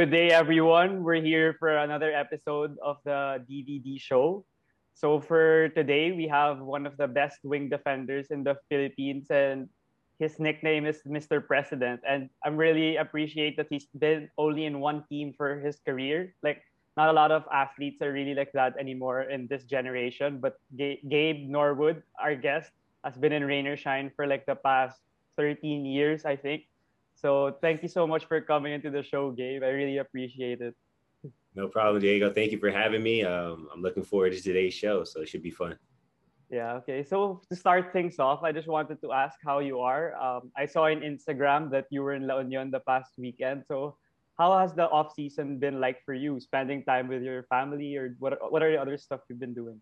good day, everyone. We're here for another episode of the DVD show. So, for today, we have one of the best wing defenders in the Philippines, and his nickname is Mr. President. And I'm really appreciate that he's been only in one team for his career. Like, not a lot of athletes are really like that anymore in this generation. But Ga- Gabe Norwood, our guest, has been in Rain or Shine for like the past 13 years, I think. So thank you so much for coming into the show, Gabe. I really appreciate it. No problem, Diego. Thank you for having me. Um, I'm looking forward to today's show, so it should be fun. Yeah, okay. So to start things off, I just wanted to ask how you are. Um, I saw on Instagram that you were in La Union the past weekend. So how has the off season been like for you? Spending time with your family, or what? What are the other stuff you've been doing?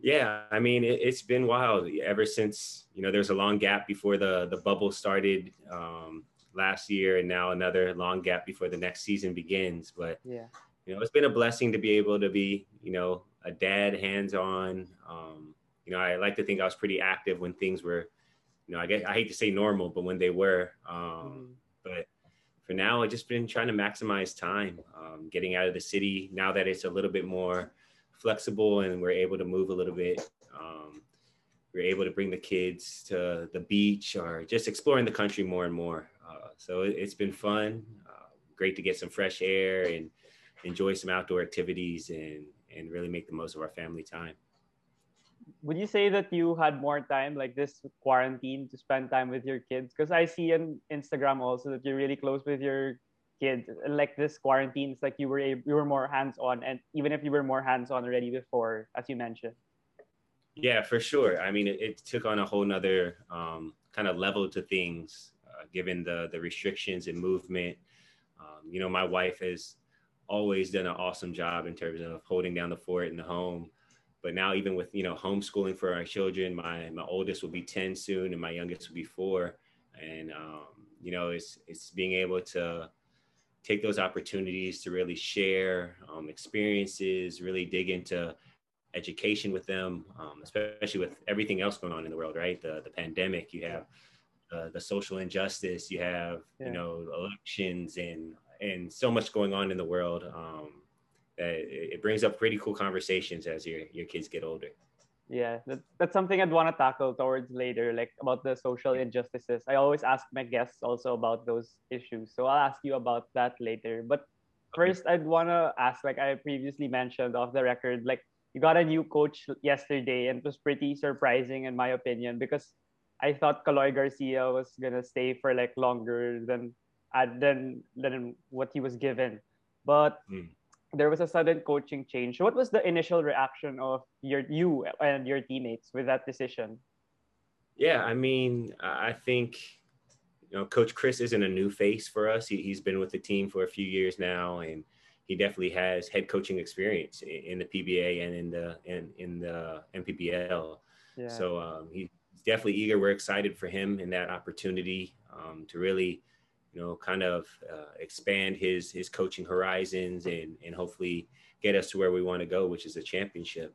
Yeah, I mean it, has been wild ever since you know there's a long gap before the the bubble started um, last year, and now another long gap before the next season begins. But yeah, you know it's been a blessing to be able to be you know a dad, hands on. Um, you know I like to think I was pretty active when things were, you know I guess I hate to say normal, but when they were. Um, mm-hmm. But for now, I've just been trying to maximize time, um, getting out of the city now that it's a little bit more flexible and we're able to move a little bit. Um, we're able to bring the kids to the beach or just exploring the country more and more. So it, has been fun. Uh, great to get some fresh air and enjoy some outdoor activities and and really make the most of our family time. Would you say that you had more time like this quarantine to spend time with your kids? Because I see on Instagram also that you're really close with your kids like this quarantine it's like you were able, you were more hands on and even if you were more hands on already before as you mentioned yeah for sure i mean it, it took on a whole nother um, kind of level to things uh, given the the restrictions and movement. Um, you know my wife has always done an awesome job in terms of holding down the fort in the home. But now even with you know homeschooling for our children my my oldest will be 10 soon and my youngest will be four. And um, you know it's it's being able to take those opportunities to really share um, experiences, really dig into education with them, um, especially with everything else going on in the world, right? The the pandemic, you have uh, the social injustice, you have yeah. you know elections and and so much going on in the world um, that it, it brings up pretty cool conversations as your your kids get older. Yeah that, that's something i'd want to tackle towards later like about the social injustices. I always ask my guests also about those issues so i'll ask you about that later. But first i'd want to ask like i previously mentioned off the record like you got a new coach yesterday and it was pretty surprising in my opinion because i thought Kaloy garcia was gonna stay for like longer than uh, than than what he was given but mm there was a sudden coaching change. What was the initial reaction of your you and your teammates with that decision? Yeah, I mean, I think you know, Coach Chris isn't a new face for us. He, has been with the team for a few years now, and he definitely has head coaching experience in, in the PBA and in the in, in the NPBL. Yeah. So um, he's definitely eager. We're excited for him in that opportunity um, to really you know, kind of uh, expand his his coaching horizons and and hopefully get us to where we want to go, which is a championship.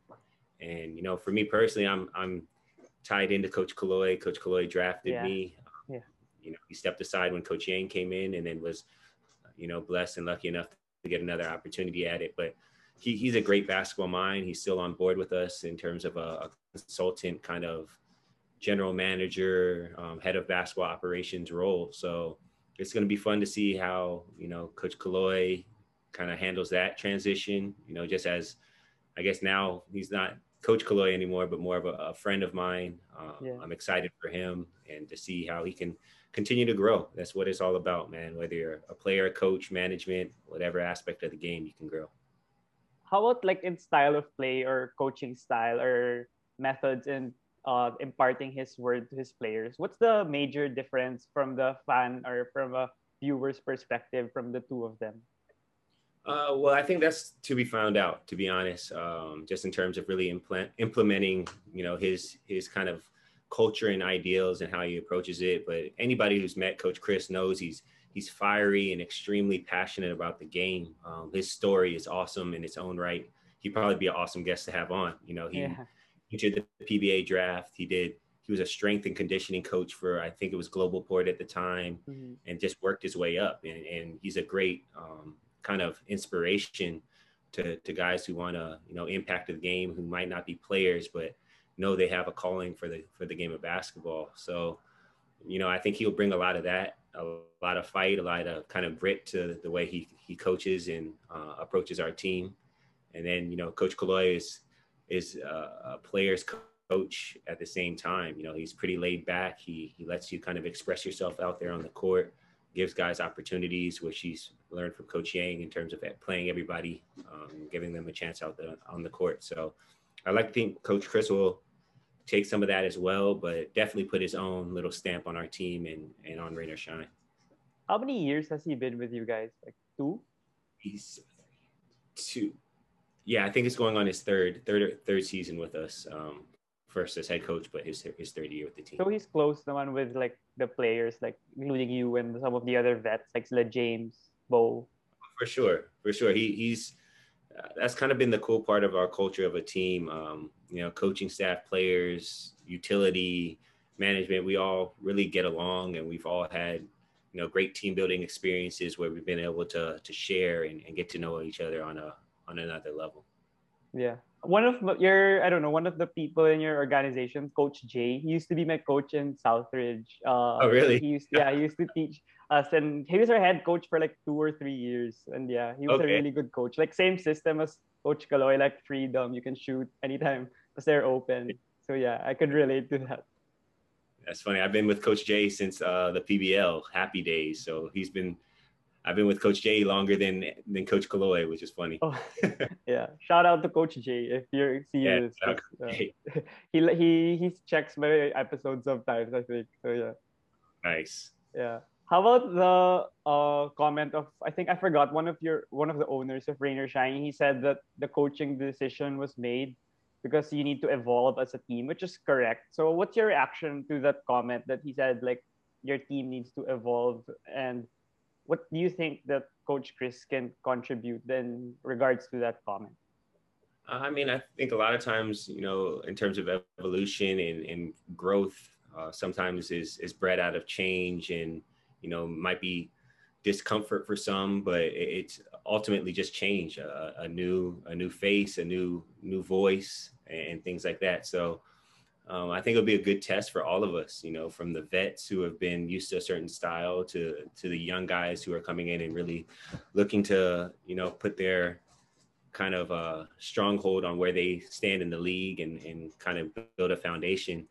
And you know, for me personally, I'm I'm tied into Coach Kaloy. Coach Kaloy drafted yeah. me. Yeah. You know, he stepped aside when Coach Yeng came in, and then was, you know, blessed and lucky enough to get another opportunity at it. But he, he's a great basketball mind. He's still on board with us in terms of a, a consultant kind of general manager, um, head of basketball operations role. So it's going to be fun to see how you know Coach Kaloy kind of handles that transition. You know, just as I guess now he's not Coach Kaloy anymore, but more of a, a friend of mine. Um, yeah. I'm excited for him and to see how he can continue to grow. That's what it's all about, man. Whether you're a player, coach, management, whatever aspect of the game, you can grow. How about like in style of play or coaching style or methods and uh, imparting his word to his players. What's the major difference from the fan or from a viewer's perspective from the two of them? Uh, well, I think that's to be found out, to be honest. Um, just in terms of really implement, implementing, you know, his his kind of culture and ideals and how he approaches it. But anybody who's met Coach Chris knows he's he's fiery and extremely passionate about the game. Um, his story is awesome in its own right. He'd probably be an awesome guest to have on. You know, he Yeah. Entered the PBA draft. He did. He was a strength and conditioning coach for I think it was Global Port at the time, Mhm. and just worked his way up. And, and he's a great um, kind of inspiration to, to guys who want to you know impact the game, who might not be players, but know they have a calling for the for the game of basketball. So, you know, I think he'll bring a lot of that, a lot of fight, a lot of kind of grit to the way he he coaches and uh, approaches our team. And then you know, Coach Kaloy is is uh, a player's coach at the same time. You know, he's pretty laid back. He he lets you kind of express yourself out there on the court, gives guys opportunities, which he's learned from Coach Yeng in terms of playing everybody, um, giving them a chance out the, on the court. So I like to think Coach Chris will take some of that as well, but definitely put his own little stamp on our team and, and on Rain or Shine. How many years has he been with you guys? Like two? He's two. Yeah, I think it's going on his third, third, third season with us. Um, first as head coach, but his his third year with the team. So he's close the one with like the players, like including you and some of the other vets, like sila James, Beau. For sure, for sure. He he's uh, that's kind of been the cool part of our culture of a team. Um, you know, coaching staff, players, utility, management. We all really get along, and we've all had you know great team building experiences where we've been able to to share and, and get to know each other on a on another level. Yeah. One of your, I don't know, one of the people in your organization, Coach Jay, he used to be my coach in Southridge. Uh, Oh, really? He used, yeah, he used to teach us, and he was our head coach for like two or three years. And yeah, he was a really good coach. Like same system as Coach Kaloy, like freedom. You can shoot anytime because they're open. So yeah, I could relate to that. That's funny. I've been with Coach Jay since uh, the PBL Hapee Days, so he's been. I've been with Coach Jay longer than than Coach Kaloy, which is funny. Oh, yeah. Shout out to Coach Jay if you're seeing Yeah, this. uh, he he he checks my episodes sometimes. I think so. Yeah. Nice. Yeah. How about the uh, comment of I think I forgot one of your one of the owners of Rain or Shine. He said that the coaching decision was made because you need to evolve as a team, which is correct. So what's your reaction to that comment that he said like your team needs to evolve and what do you think that Coach Chris can contribute in regards to that comment? I mean, I think a lot of times, you know, in terms of evolution and, and growth, uh, sometimes is is bred out of change and you know might be discomfort for some, but it's ultimately just change, a, a new a new face, a new new voice, and things like that. So. Um, I think it'll be a good test for all of us, you know, from the vets who have been used to a certain style to to the young guys who are coming in and really looking to, you know, put their kind of a stronghold on where they stand in the league and, and kind of build a foundation.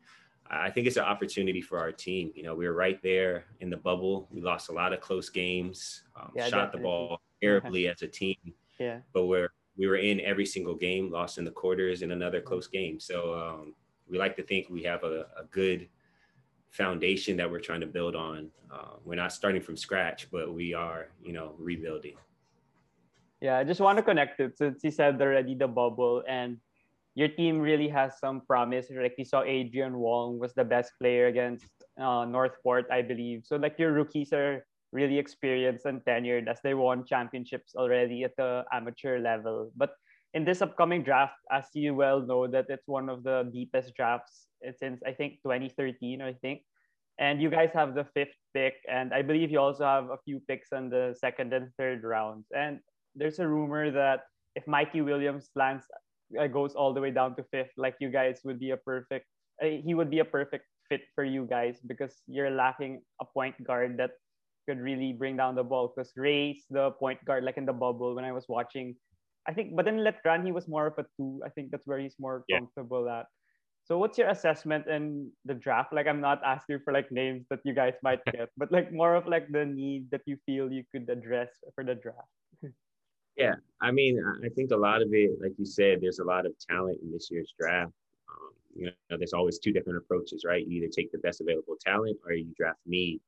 I think it's an opportunity for our team. You know, we were right there in the bubble. We lost a lot of close games, um, Yeah, shot the ball terribly as a team, Yeah. but we're we were in every single game, lost in the quarters in another close game. So um, we like to think we have a, a good foundation that we're trying to build on. Uh, we're not starting from scratch, but we are, you know, rebuilding. Yeah, I just want to connect it since he said already the bubble and your team really has some promise. Like we saw Adrian Wong was the best player against uh, Northport, I believe. So like your rookies are really experienced and tenured as they won championships already at the amateur level. But in this upcoming draft, as you well know, that it's one of the deepest drafts since I think 2013, I think. And you guys have the fifth pick, and I believe you also have a few picks in the second and third rounds. And there's a rumor that if Mikey Williams lands uh, goes all the way down to fifth, like you guys would be a perfect. Uh, he would be a perfect fit for you guys because you're lacking a point guard that could really bring down the ball. Because Rey's the point guard, like in the bubble when I was watching. I think, but then Letran he was more of a two. I think that's where he's more Yeah. comfortable at. So what's your assessment in the draft? Like I'm not asking for like names that you guys might get, but like more of like the need that you feel you could address for the draft. Yeah, I mean, I- think a lot of it, like you said, there's a lot of talent in this year's draft. Um, you know, there's always two different approaches, right? You either take the best available talent or you draft need.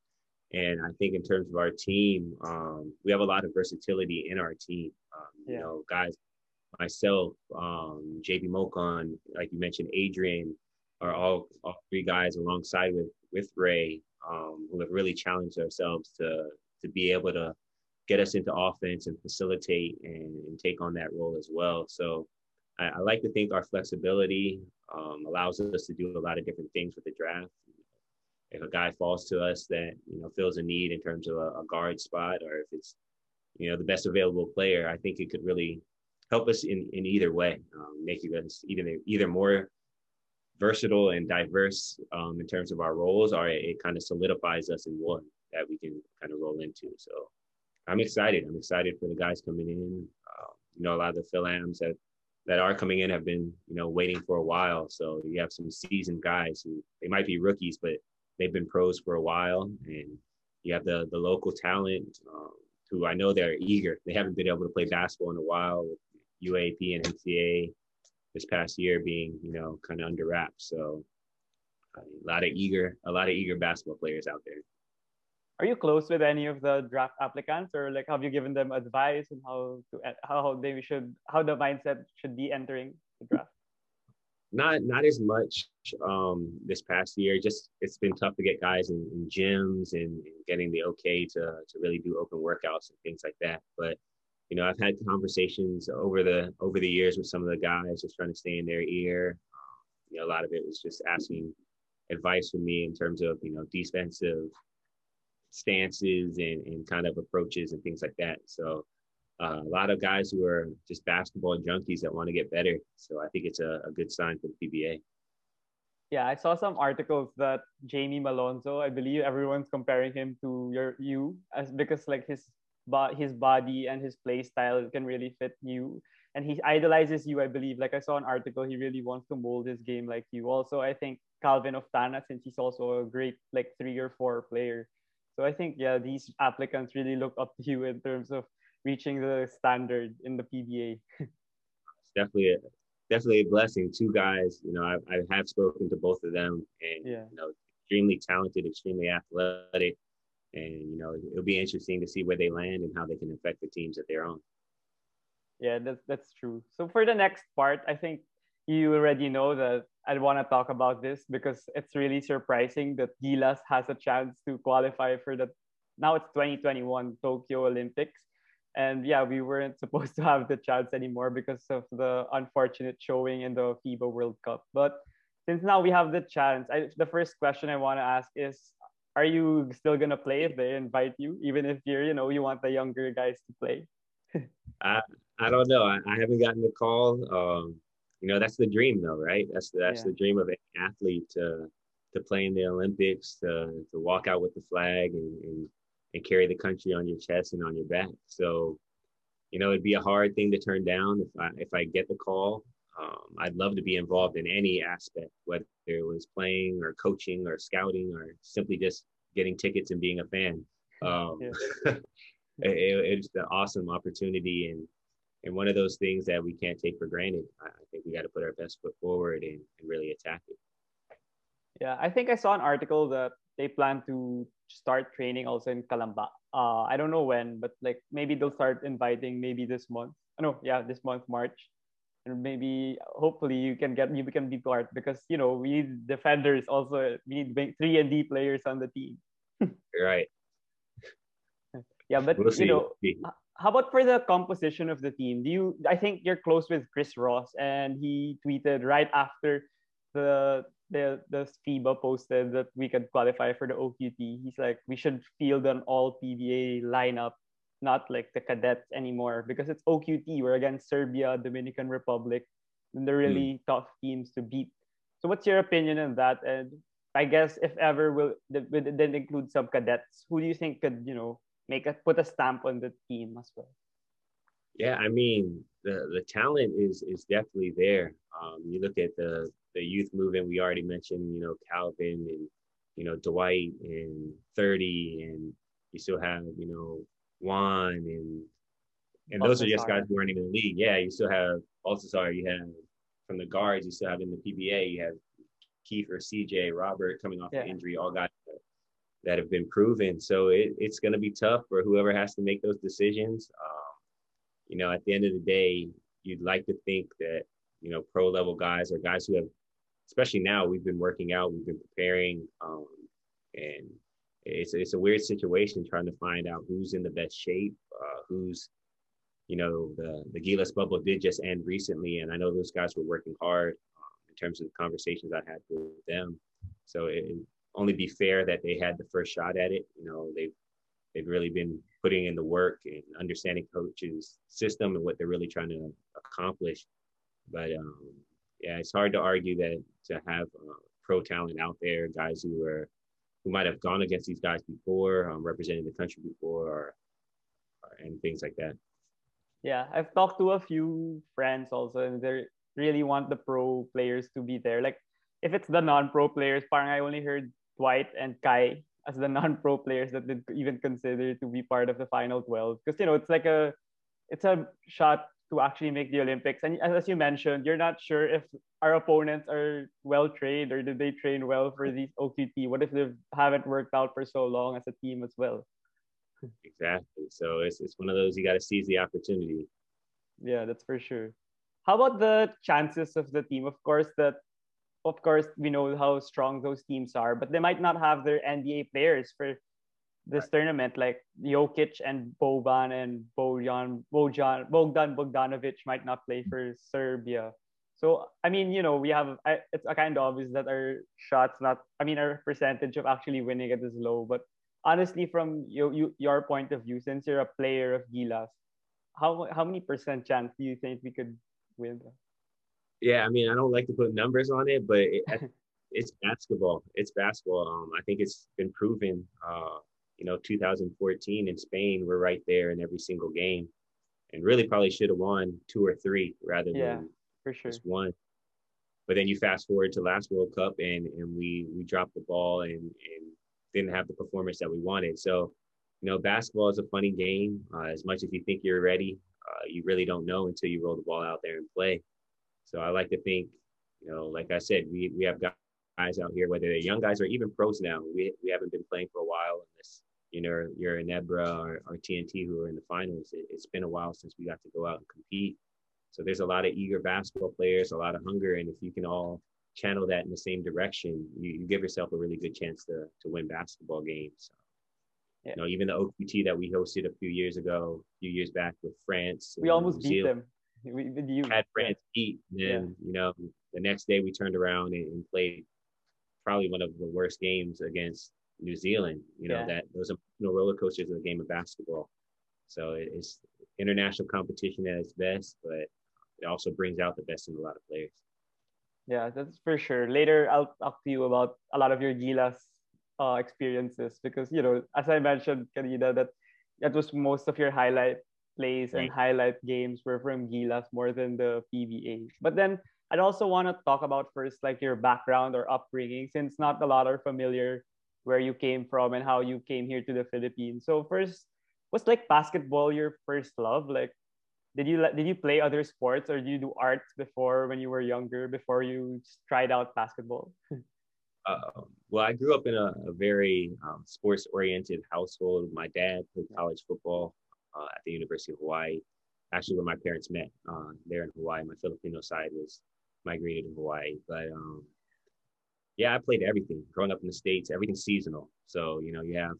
And I think in terms of our team, um, we have a lot of versatility in our team. Um, Yeah. You know, guys, myself, um, Javee Mocon, like you mentioned, Adrian, are all, all three guys alongside with with Rey, um, who have really challenged ourselves to to be able to get us into offense and facilitate and, and take on that role as well. So I, I like to think our flexibility um, allows us to do a lot of different things with the draft. If a guy falls to us that you know feels a need in terms of a, a guard spot, or if it's you know the best available player, I think it could really help us in, in either way, um, making us either either more versatile and diverse um, in terms of our roles, or it, it kind of solidifies us in one that we can kind of roll into. So I'm excited. I'm excited for the guys coming in. Uh, you know, a lot of the Philams that that are coming in have been you know waiting for a while. So you have some seasoned guys who they might be rookies, but they've been pros for a while, and you have the the local talent. Um, who I know they're eager. They haven't been able to play basketball in a while UAAP and NCAA this past year being, you know, kind of under wraps. So a lot of eager, a lot of eager basketball players out there. Are you close with any of the draft applicants, or like have you given them advice on how to how they should how the mindset should be entering the draft? Not not as much um, this past year. Just it's been tough to get guys in, in gyms and, and getting the okay to to really do open workouts and things like that. But you know, I've had conversations over the over the years with some of the guys, just trying to stay in their ear. Um, you know, a lot of it was just asking advice from me in terms of you know defensive stances and, and kind of approaches and things like that. So uh, a lot of guys who are just basketball junkies that want to get better. So I think it's a, a good sign for the PBA. Yeah, I saw some articles that Jamie Malonzo, I believe everyone's comparing him to your you as because like his but his body and his play style can really fit you. And he idolizes you i believe. Like i saw an article he really wants to mold his game like you. Also i think calvin oftana since he's also a great like three or four player. So i think yeah these applicants really look up to you in terms of reaching the standard in the pba it's definitely a definitely a blessing two guys you know i, I have spoken to both of them and yeah. you know extremely talented extremely athletic and you know it'll be interesting to see where they land and how they can affect the teams that they're on. Yeah, that's that's true. So for the next part, I think you already know that I want to talk about this because it's really surprising that Gilas has a chance to qualify for the now it's 2021 Tokyo Olympics. And yeah, we weren't supposed to have the chance anymore because of the unfortunate showing in the FIBA World Cup. But since now we have the chance, I, the first question I want to ask is are you still gonna play if they invite you, even if you're, you know, you want the younger guys to play? I I don't know. I, I haven't gotten the call. Um, you know, that's the dream, though, right? That's that's yeah. the dream of any athlete to to play in the Olympics, to to walk out with the flag and, and and carry the country on your chest and on your back. So, you know, it'd be a hard thing to turn down if I if I get the call. Um, I'd love to be involved in any aspect, whether it was playing or coaching or scouting or simply just getting tickets and being a fan. Um, it, it's an awesome opportunity and and one of those things that we can't take for granted. I, I think we got to put our best foot forward and, and really attack it. Yeah, I think I saw an article that they plan to start training also in Calamba. Uh, I don't know when, but like maybe they'll start inviting maybe this month. Oh, no, yeah, this month March and maybe hopefully you can get you can be part because you know we need defenders also we need three and D players on the team. right. Yeah, but we'll you know, how about for the composition of the team? Do you? I think you're close with Chris Ross, and he tweeted right after the the the FIBA posted that we could qualify for the OQT. He's like, we should field an all PBA lineup not like the cadets anymore because it's OQT. We're against Serbia, Dominican Republic, and they're really mm. tough teams to beat. So, what's your opinion on that? And I guess if ever will then include some cadets, who do you think could you know make a put a stamp on the team as well? Yeah, I mean the the talent is is definitely there. Um, you look at the the youth movement. We already mentioned, you know, Calvin and you know Dwight and Thirdy, and you still have you know Juan and and those are just guys who aren't even in the league. Yeah, you still have Baltazar, you have from the guards, you still have in the PBA, you have Kiefer, CJ, Robert coming off yeah. an injury, all guys that, that have been proven. So it, it's going to be tough for whoever has to make those decisions. Um, you know, at the end of the day, you'd like to think that, you know, pro level guys or guys who have, especially now, we've been working out, we've been preparing, um, and it's it's a weird situation trying to find out who's in the best shape, uh, who's you know the the Gilas bubble did just end recently, and I know those guys were working hard um, in terms of the conversations I had with them. So it, only be fair that they had the first shot at it. You know, they've they've really been putting in the work and understanding coaches' system and what they're really trying to accomplish. But um, yeah, it's hard to argue that to have uh, pro talent out there, guys who are who might have gone against these guys before, um, representing the country before, or, or, and things like that. Yeah, I've talked to a few friends also, and they really want the pro players to be there. Like, if it's the non-pro players, parang I only heard Dwight and Kai as the non-pro players that did even consider to be part of the final 12 because you know it's like a it's a shot to actually make the Olympics. And as you mentioned, you're not sure if our opponents are well trained or did they train well for these OQT? What if they haven't worked out for so long as a team as well? Exactly. So it's, it's one of those you got to seize the opportunity. Yeah, that's for sure. How about the chances of the team? Of course, that of course we know how strong those teams are, but they might not have their NBA players for this right. tournament, like Jokic and Boban and Bojan, Bojan, Bogdan Bogdanovic might not play for Serbia. So I mean, you know, we have I, it's a kind of obvious that our shots not, I mean, our percentage of actually winning it is low. But honestly, from you, you your point of view, since you're a player of Gilas, how how many percent chance do you think we could win? Yeah, I mean, I don't like to put numbers on it, but it, it's basketball. It's basketball. Um, I think it's been proven. Uh, you know, 2014 in Spain, we're right there in every single game, and really probably should have won two or three rather yeah, than for sure. just one. But then you fast forward to last World Cup, and and we we dropped the ball and and didn't have the performance that we wanted. So, you know, basketball is a funny game. Uh, as much as you think you're ready, uh, you really don't know until you roll the ball out there and play. So I like to think, you know, like I said, we we have guys out here, whether they're young guys or even pros now. We we haven't been playing for a while, and this you know, you're in Nebra or, or TNT who are in the finals. It, has been a while since we got to go out and compete. So there's a lot of eager basketball players, a lot of hunger, and if you can all channel that in the same direction, you, you give yourself a really good chance to to win basketball games. So, yeah. You know, even the OQT that we hosted a few years ago, a few years back with France, we almost beat them. We, you had France beat, and then yeah. you know the next day we turned around and, and played probably one of the worst games against New Zealand. You know yeah. that those emotional roller coasters of the game of basketball. So it's international competition at its best, but it also brings out the best in a lot of players. Yeah, that's for sure. Later, I'll talk to you about a lot of your Gilas uh, experiences because you know, as I mentioned, Karina, that that was most of your highlight plays right. and highlight games were from Gilas more than the PBA. But then I'd also want to talk about first like your background or upbringing, since not a lot are familiar where you came from and how you came here to the Philippines. So first, was like basketball your first love? Like, did you did you play other sports or did you do arts before when you were younger before you tried out basketball? uh, well, I grew up in a, a very um, sports oriented household. My dad played college football uh, at the University of Hawaii, actually where my parents met. Uh, there in Hawaii, my Filipino side was migrated to Hawaii, but um, yeah, I played everything growing up in the States, everything's seasonal. So, you know, you have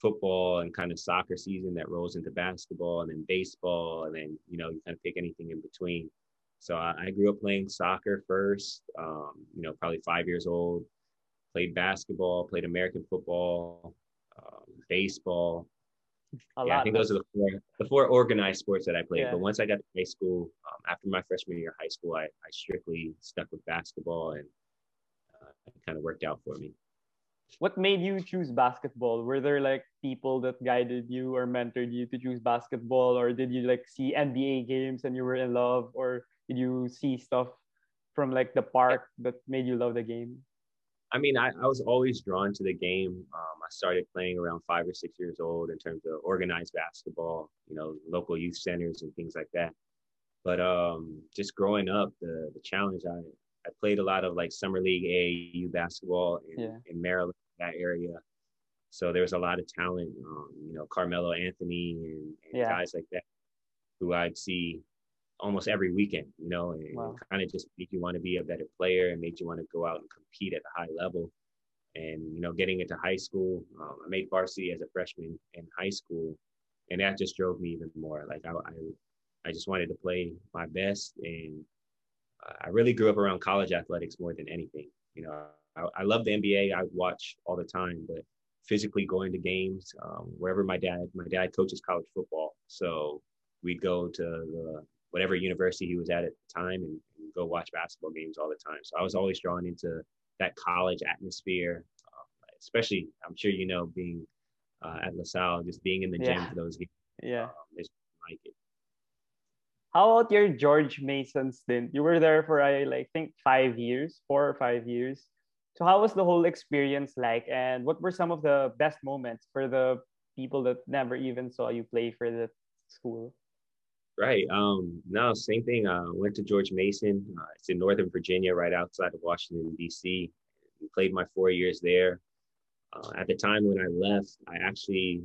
football and kind of soccer season that rolls into basketball and then baseball. And then, you know, you kind of pick anything in between. So I, I grew up playing soccer first, um, you know, probably five years old, played basketball, played American football, um, baseball. A yeah, I think those are the four, the four organized sports that I played. Yeah. But once I got to high school, um, after my freshman year of high school, I, I strictly stuck with basketball and it kind of worked out for me. What made you choose basketball? Were there like people that guided you or mentored you to choose basketball, or did you like see NBA games and you were in love, or did you see stuff from like the park that made you love the game? I mean, I, I was always drawn to the game. Um, I started playing around five or six years old in terms of organized basketball, you know, local youth centers and things like that. But um, just growing up, the the challenge I I played a lot of like summer league AAU basketball in, yeah. in Maryland, that area. So there was a lot of talent, um, you know, Carmelo Anthony and, and yeah. guys like that who I'd see almost every weekend, you know, and wow. kind of just made you want to be a better player and made you want to go out and compete at a high level. and you know, getting into high school, um, I made varsity as a freshman in high school, and that just drove me even more. Like I, I, I just wanted to play my best, and I really grew up around college athletics more than anything. You know, I, I love the NBA. I watch all the time, but physically going to games um, wherever my dad, my dad coaches college football, so we'd go to the, whatever university he was at at the time and, and, go watch basketball games all the time. So I was always drawn into that college atmosphere, uh, especially I'm sure you know being uh, at LaSalle, just being in the yeah. gym for those games. Yeah, um, like it. How about your George Mason stint? You were there for I like think five years, four or five years. So how was the whole experience like, and what were some of the best moments for the people that never even saw you play for the school? Right. Um, no, same thing. I uh, went to George Mason. Uh, it's in Northern Virginia, right outside of Washington, D.C. Played my four years there. Uh, at the time when I left, I actually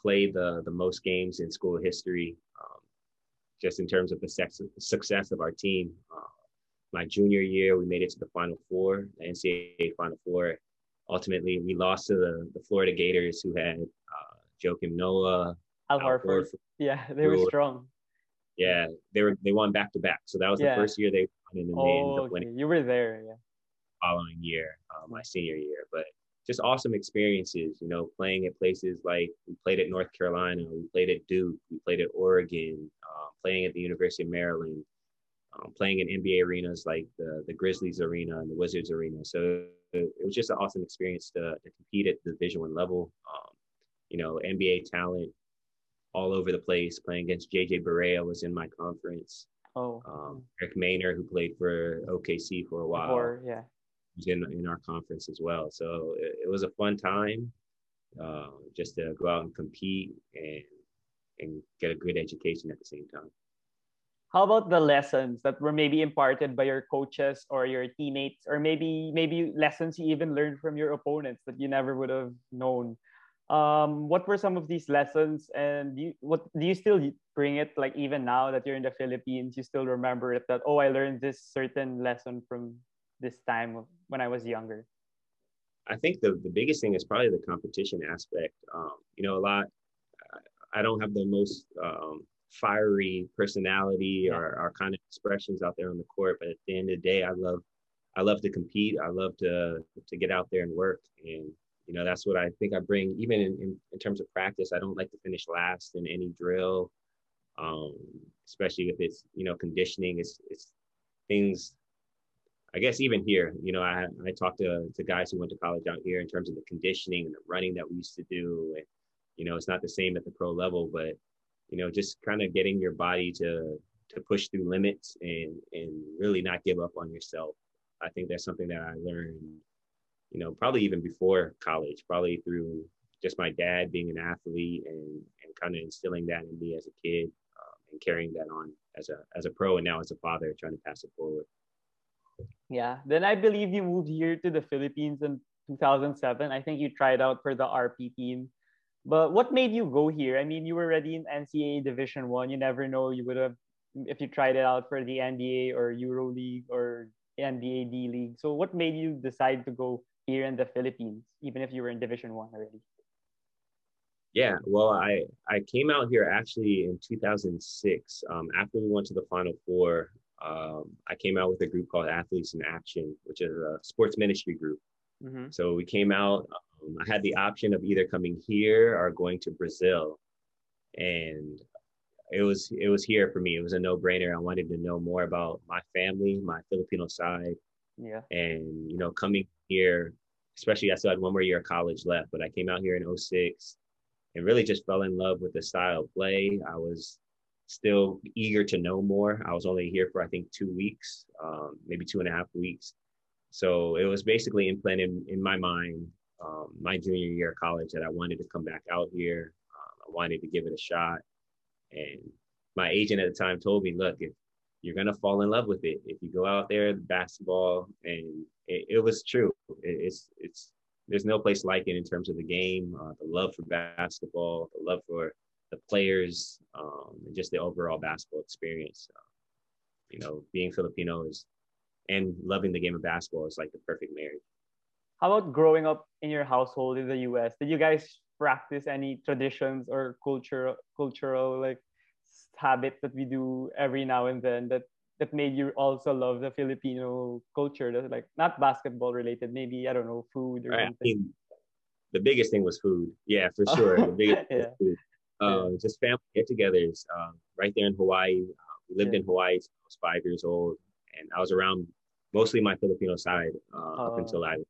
played the, the most games in school history, just in terms of the success of our team. Uh, my junior year, we made it to the Final Four, the NCAA Final Four. Ultimately, we lost to the, the Florida Gators, who had uh, Joakim Noah, Al Horford. Yeah, they were strong. Yeah, they were they won back to back. So that was yeah. the first year they won, and then oh, they ended up winning. Okay. You were there, yeah. Following year, uh, my senior year, but just awesome experiences. You know, playing at places like we played at North Carolina, we played at Duke, we played at Oregon, uh, playing at the University of Maryland, um, playing in NBA arenas like the the Grizzlies arena and the Wizards arena. So it, was just an awesome experience to, to compete at the Division One level. Um, you know, NBA talent all over the place. Playing against JJ Barea was in my conference. Oh, um, Eric Maynor, who played for OKC for a while, Before, yeah, in in our conference as well. So it, it was a fun time, uh, just to go out and compete and and get a good education at the same time. How about the lessons that were maybe imparted by your coaches or your teammates, or maybe maybe lessons you even learned from your opponents that you never would have known? um, what were some of these lessons and do you, what do you still bring it like even now that you're in the philippines you still remember it that oh i learned this certain lesson from this time when i was younger i think the, the biggest thing is probably the competition aspect um, you know a lot i don't have the most um, fiery personality yeah. or, or kind of expressions out there on the court but at the end of the day i love i love to compete i love to to get out there and work and you know, that's what I think I bring, even in, in, in terms of practice. I don't like to finish last in any drill, um, especially if it's, you know, conditioning. It's, it's things, I guess, even here, you know, I, I talked to, to guys who went to college out here in terms of the conditioning and the running that we used to do. And, you know, it's not the same at the pro level, but, you know, just kind of getting your body to, to push through limits and, and really not give up on yourself. I think that's something that I learned you know, probably even before college, probably through just my dad being an athlete and, and kind of instilling that in me as a kid um, and carrying that on as a, as a pro and now as a father, trying to pass it forward. Yeah. Then I believe you moved here to the Philippines in 2007. I think you tried out for the RP team. But what made you go here? I mean, you were already in NCAA Division One. You never know. You would have, if you tried it out for the NBA or Euro League or NBA D League. So, what made you decide to go here in the Philippines, even if you were in Division One already? Yeah, well, I I came out here actually in 2006. Um, after we went to the Final Four, um, I came out with a group called Athletes in Action, which is a sports ministry group. Mm-hmm. So we came out. Um, I had the option of either coming here or going to Brazil, and it was it was here for me. It was a no brainer. I wanted to know more about my family, my Filipino side, yeah. And, you know, coming here, especially I still had one more year of college left, but I came out here in 06 and really just fell in love with the style of play. I was still eager to know more. I was only here for, I think, two weeks, um, maybe two and a half weeks. So it was basically implanted in, my mind, um, my junior year of college, that I wanted to come back out here. Um, I wanted to give it a shot. And my agent at the time told me, look, if you're gonna fall in love with it if you go out there basketball and it, it was true it, it's it's there's no place like it in terms of the game uh, the love for basketball the love for the players um, and just the overall basketball experience uh, you know being filipino is and loving the game of basketball is like the perfect marriage how about growing up in your household in the US? Did you guys practice any traditions or cultural cultural like habits that we do every now and then that that made you also love the Filipino culture? That's like not basketball related, maybe I don't know, food or Right, I something. mean, the biggest thing was food. Yeah, for sure. The biggest Yeah. was food. Um, Just family get-togethers. Um, right there in Hawaii. Uh, we lived Yeah. in Hawaii since I was five years old, and I was around mostly my Filipino side uh, up Oh. until I. Um,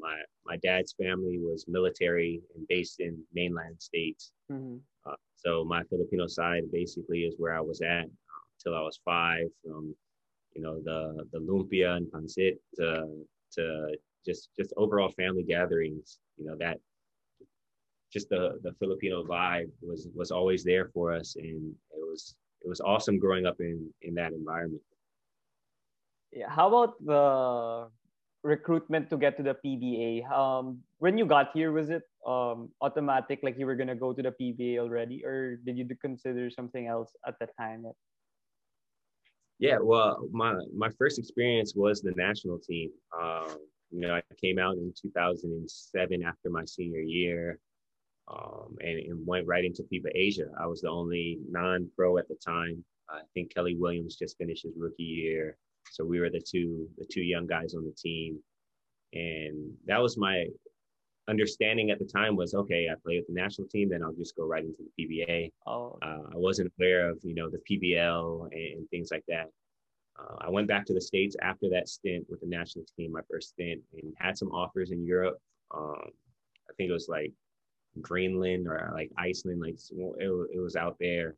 my my dad's family was military and based in mainland states. Mhm. Uh, so my Filipino side basically is where I was at uh, till I was five. From you know the the lumpia and pancit to to just just overall family gatherings. You know that just the the Filipino vibe was was always there for us, and it was it was awesome growing up in in that environment. Yeah. How about the recruitment to get to the PBA? Um, when you got here, was it um automatic, like you were gonna go to the PBA already, or did you consider something else at that time? Yeah, well, my my first experience was the national team. Um, you know, I came out in 2007 after my senior year, um, and, and went right into FIBA Asia. I was the only non-pro at the time. I think Kelly Williams just finished his rookie year, so we were the two the two young guys on the team, and that was my understanding at the time was okay. I play with the national team, then I'll just go right into the PBA. Oh, Uh, I wasn't aware of you know the PBL and, and things like that. Uh, I went back to the states after that stint with the national team, my first stint, and had some offers in Europe. Um, I think it was like Greenland or like Iceland, like it, it was out there.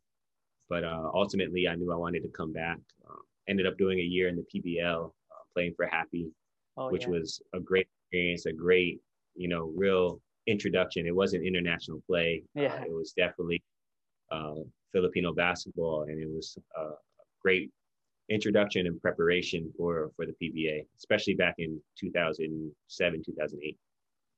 But uh, ultimately, I knew I wanted to come back. Uh, ended up doing a year in the PBL, uh, playing for Hapee, oh which yeah. was a great experience, a great, you know, real introduction. It wasn't international play. Uh, Yeah. it was definitely uh, Filipino basketball, and it was uh, a great introduction and preparation for for the PBA, especially back in 2007, 2008.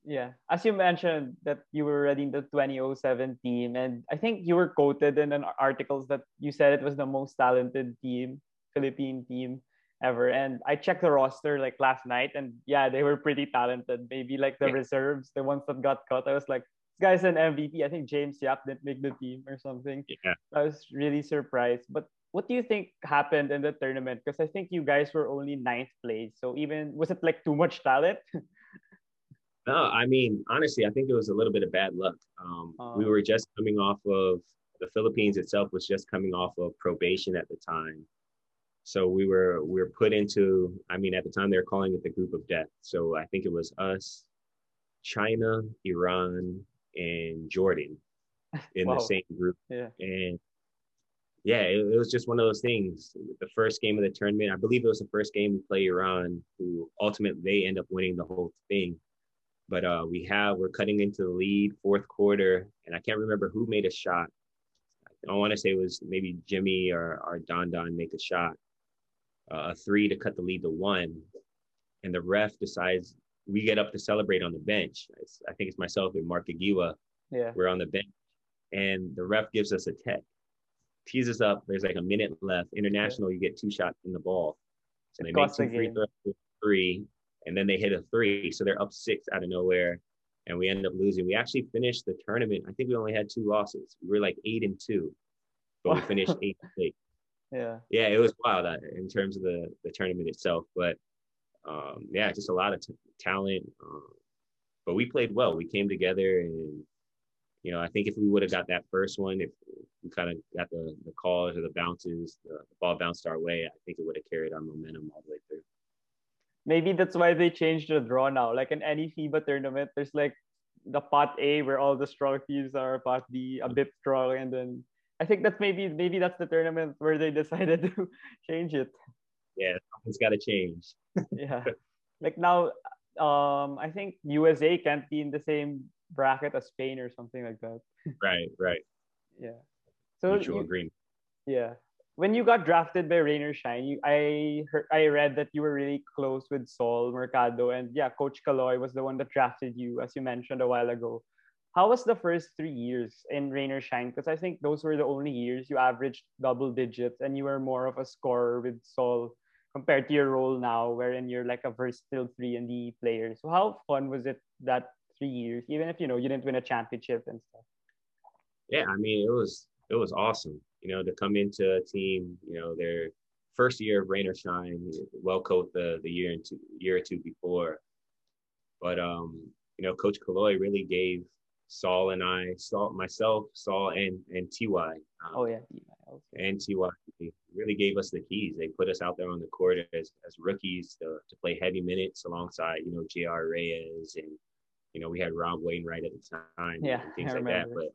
Yeah, as you mentioned that you were in the 2007 team, and I think you were quoted in an articles that you said it was the most talented team, Philippine team ever. And I checked the roster like last night, and yeah, they were pretty talented. Maybe like the Yeah. reserves, the ones that got cut. I was like, this guy's an MVP. I think James Yap didn't make the team or something. Yeah, I was really surprised. But what do you think happened in the tournament? Because I think you guys were only ninth place. So even was it like too much talent? no, I mean honestly, I think it was a little bit of bad luck. Um, we Oh. were just coming off of the Philippines itself was just coming off of probation at the time. So we were we were put into. I mean, at the time they were calling it the group of death. So I think it was us, China, Iran, and Jordan in Wow. the same group. yeah. And yeah, it, it was just one of those things. The first game of the tournament, I believe it was the first game we play Iran, who ultimately they end up winning the whole thing. But uh, we have we're cutting into the lead fourth quarter, and I can't remember who made a shot. I want to say it was maybe Jimmy or, or Don Don make a shot, uh, a three to cut the lead to one, and the ref decides we get up to celebrate on the bench. It's, I think it's myself and Mark Caguioa. Yeah. We're on the bench, and the ref gives us a tech, tees us up. There's like a minute left. International, you get two shots in the ball, so they make two free throws, three, and then they hit a three, so they're up six out of nowhere, and we end up losing. We actually finished the tournament. I think we only had two losses. We were like eight and two, but we finished eight and eight. Yeah. Yeah, it was wild uh, in terms of the the tournament itself, but um, yeah, just a lot of t- talent. Um, but we played well. We came together, and you know, I think if we would have got that first one, if we kind of got the the calls or the bounces, the, the ball bounced our way, I think it would have carried our momentum all the way through. Maybe that's why they changed the draw now. Like in any FIBA tournament, there's like the pot A where all the strong teams are, pot B a bit strong, and then I think that's maybe maybe that's the tournament where they decided to change it. Yeah, something's got to change. Yeah. like now, um, I think USA can't be in the same bracket as Spain or something like that. Right, right. Yeah. So Mutual you- agreement. Yeah. When you got drafted by Rain or Shine, you, I heard, I read that you were really close with Sol Mercado, and yeah, Coach Kaloy was the one that drafted you, as you mentioned a while ago. How was the first three years in Rain or Shine? Because I think those were the only years you averaged double digits, and you were more of a scorer with Sol compared to your role now, wherein you're like a versatile three and D player. So how fun was it that three years, even if you know you didn't win a championship and stuff? Yeah, I mean it was it was awesome. You know, to come into a team, you know, their first year of rain or shine, well coached the the year and two, year or two before. But um, you know, Coach Kaloy really gave Sol and I, Sol, myself, Sol, and and Ty. Um, oh yeah, and Ty really gave us the keys. They put us out there on the court as, as rookies to, to play heavy minutes alongside, you know, J.R. Reyes and you know we had Rob Wainwright at the time, yeah, and things like that. But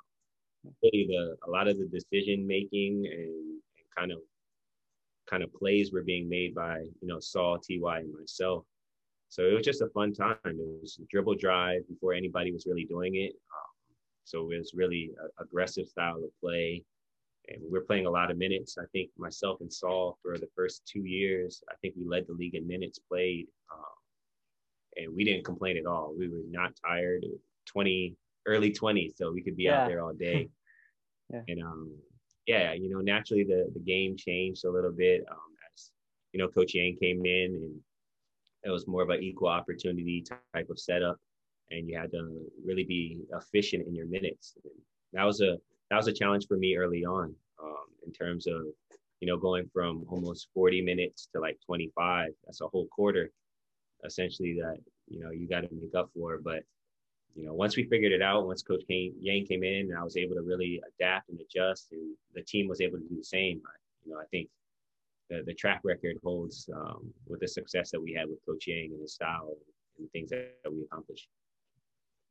really, the a lot of the decision making and, and kind of kind of plays were being made by you know Sol, Ty, and myself. So it was just a fun time. It was dribble drive before anybody was really doing it. Um, so it was really a, aggressive style of play. And we are playing a lot of minutes. I think myself and Sol for the first two years, I think we led the league in minutes played. Um, and we didn't complain at all. We were not tired. 20, early 20s, so we could be yeah. out there all day. yeah. And um, yeah, you know, naturally the the game changed a little bit um, as you know, Coach Yeng came in and it was more of an equal opportunity type of setup, and you had to really be efficient in your minutes. And that was a that was a challenge for me early on um, in terms of you know going from almost 40 minutes to like 25. That's a whole quarter, essentially that you know you got to make up for. But you know once we figured it out, once Coach Yeng came in, and I was able to really adapt and adjust, and the team was able to do the same. You know I think the, the track record holds um, with the success that we had with Coach Yeng and his style and things that, that we accomplished.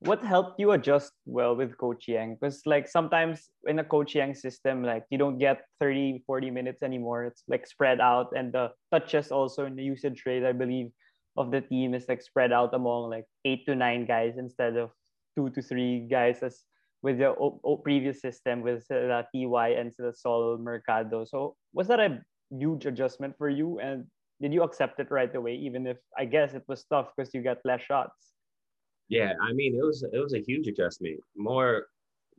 What helped you adjust well with Coach Yeng? Because like sometimes in a Coach Yeng system, like you don't get 30, 40 minutes anymore. It's like spread out and the touches also in the usage rate, I believe, of the team is like spread out among like eight to nine guys instead of two to three guys as with the o- o- previous system with uh, TY and the Sol Mercado. So was that a huge adjustment for you? And did you accept it right away even if i guess it was tough because you got less shots? Yeah i mean it was it was a huge adjustment. More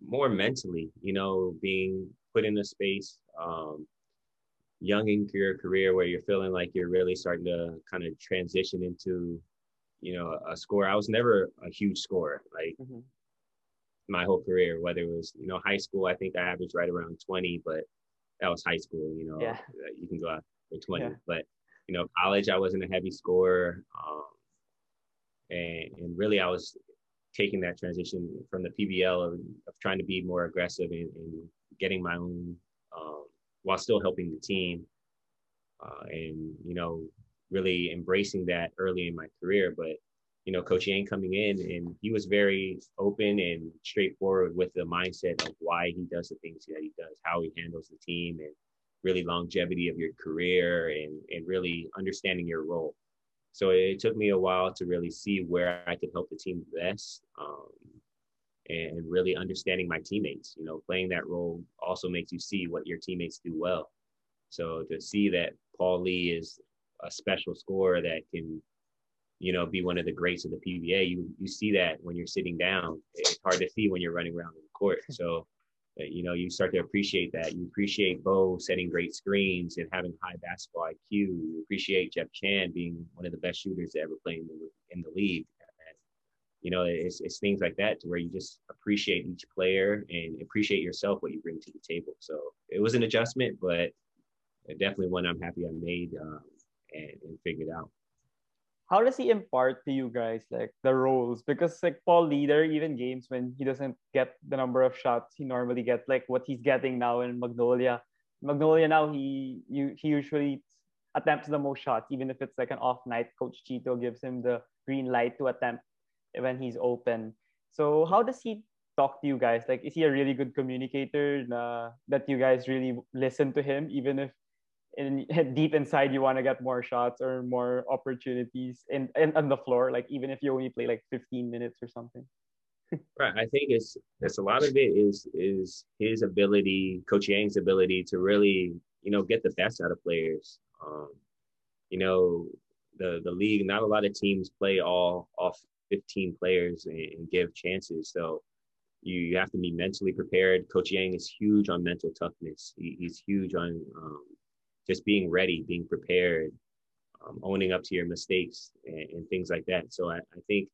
more mentally you know being put in a space um young in your career where you're feeling like you're really starting to kind of transition into you know a score i was never a huge scorer like mm-hmm. my whole career whether it was you know high school i think i averaged right around 20 but that was high school, you know, yeah. you can go out for 20, yeah. but you know, college, I wasn't a heavy scorer. Um, and, and really I was taking that transition from the PBL of, of trying to be more aggressive and, and getting my own, um, while still helping the team. Uh, and, you know, really embracing that early in my career. But you know, Coach Yeng coming in and he was very open and straightforward with the mindset of why he does the things that he does, how he handles the team and really longevity of your career and, and really understanding your role. So it took me a while to really see where I could help the team best um, and really understanding my teammates. You know, playing that role also makes you see what your teammates do well. So to see that Paul Lee is a special scorer that can you know, be one of the greats of the PBA. You you see that when you're sitting down. It's hard to see when you're running around in the court. So, uh, you know, you start to appreciate that. You appreciate Beau setting great screens and having high basketball IQ. You appreciate Jeff Chan being one of the best shooters to ever play in the, in the league. You know, it's, it's things like that to where you just appreciate each player and appreciate yourself, what you bring to the table. So it was an adjustment, but definitely one I'm happy I made um, and, and figured out how does he impart to you guys like the roles? Because like Paul Leader, even games when he doesn't get the number of shots he normally gets, like what he's getting now in Magnolia. Magnolia now he you he usually attempts the most shots, even if it's like an off night. Coach Chito gives him the green light to attempt when he's open. So how does he talk to you guys? Like, is he a really good communicator uh, that you guys really listen to him, even if in deep inside you want to get more shots or more opportunities in, in on the floor like even if you only play like 15 minutes or something right i think it's it's a lot of it is is his ability coach yeng's ability to really you know get the best out of players um you know the the league not a lot of teams play all all 15 players and, and give chances so you, you have to be mentally prepared coach yeng is huge on mental toughness he, he's huge on um, just being ready, being prepared. um, owning up to your mistakes and, and things like that. So I, I, think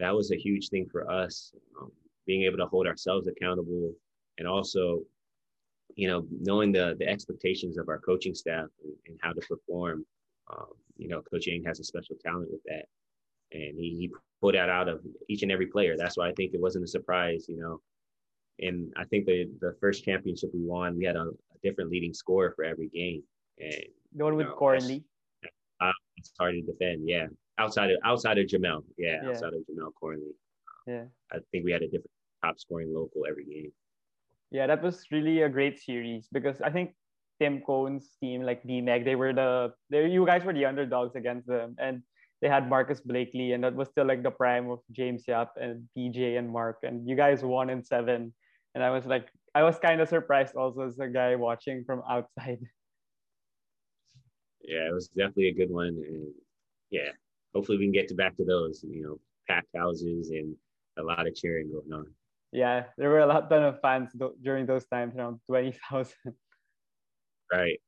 that was a huge thing for us, um, being able to hold ourselves accountable and also, you know, knowing the the expectations of our coaching staff and, and how to perform. Um, you know, Coach Yeng has a special talent with that, and he, he pulled that out of each and every player. That's why I think it wasn't a surprise. You know, and I think the the first championship we won, we had a, a different leading scorer for every game. And the one with know, Cornley. Uh, it's hard to defend. Yeah, outside of outside of Jamel. Yeah, yeah. outside of Jamel Cornley. Yeah, I think we had a different top scoring local every game. Yeah, that was really a great series because I think Tim Cone's team, like B-Meg, they were the they you guys were the underdogs against them, and they had Marqus Blakely, and that was still like the prime of James Yap and PJ and Marc, and you guys won in seven, and I was like, I was kind of surprised also as a guy watching from outside. Yeah, it was definitely a good one, and yeah, hopefully we can get to back to those, you know, packed houses and a lot of cheering going on. Yeah, there were a lot ton of fans during those times, around twenty thousand. Right.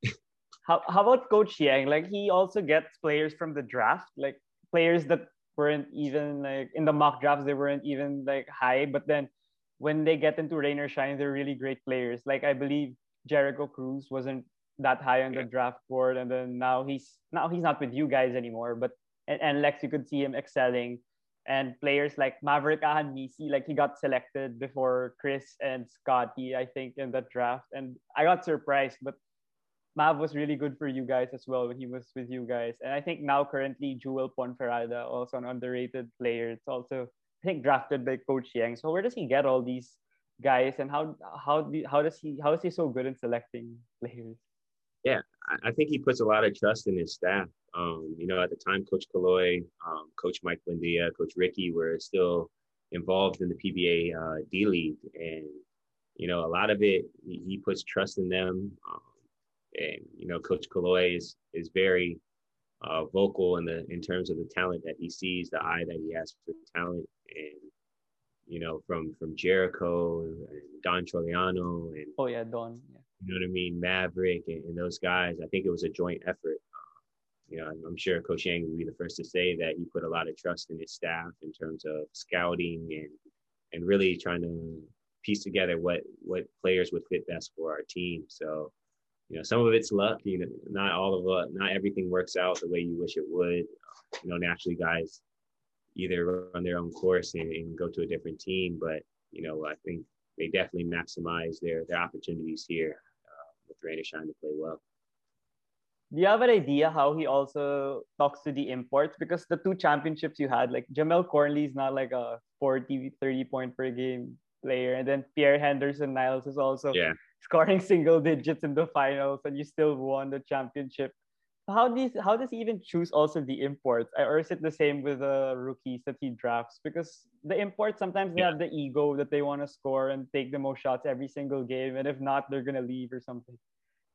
how how about Coach Yeng? Like he also gets players from the draft, like players that weren't even like in the mock drafts, they weren't even like high, but then when they get into rain or shine, they're really great players. Like I believe Jericho Cruz wasn't that high on the draft board, and then now he's now he's not with you guys anymore. But and, and Lex, you could see him excelling. And players like Maverick and Ahanmisi, like he got selected before Chris and Scotty, I think, in the draft. And I got surprised, but Mav was really good for you guys as well when he was with you guys. And I think now currently Jewel Ponferada, also an underrated player. It's also I think drafted by Coach Yeng. So where does he get all these guys and how how do, how does he how is he so good in selecting players? Yeah, I think he puts a lot of trust in his staff. Um, you know, at the time, Coach Kaloy, um, Coach Mike Buendia, Coach Ricky were still involved in the PBA uh, D League, and you know, a lot of it he puts trust in them. Um, and you know, Coach Kaloy is is very uh, vocal in the in terms of the talent that he sees, the eye that he has for talent, and you know, from from Jericho and Don Trollano and oh yeah, Don, yeah. you know what I mean, Maverick and, and those guys. I think it was a joint effort. Uh, you know, I'm sure Coach Yeng would be the first to say that he put a lot of trust in his staff in terms of scouting and and really trying to piece together what what players would fit best for our team. So you know, some of it's luck. You know, not all of it, not everything works out the way you wish it would. You know, naturally, guys either run their own course and, and go to a different team. But you know, I think they definitely maximize their their opportunities here uh, with Rain or Shine to play well. Do you have an idea how he also talks to the imports? Because the two championships you had, like Jamel Cornley is not like a 40, 30 point per game player. And then Pierre Henderson Niles is also yeah scoring single digits in the finals and you still won the championship. How does how does he even choose also the imports, or is it the same with the rookies that he drafts? Because the imports sometimes they yeah. have the ego that they want to score and take the most shots every single game, and if not, they're gonna leave or something.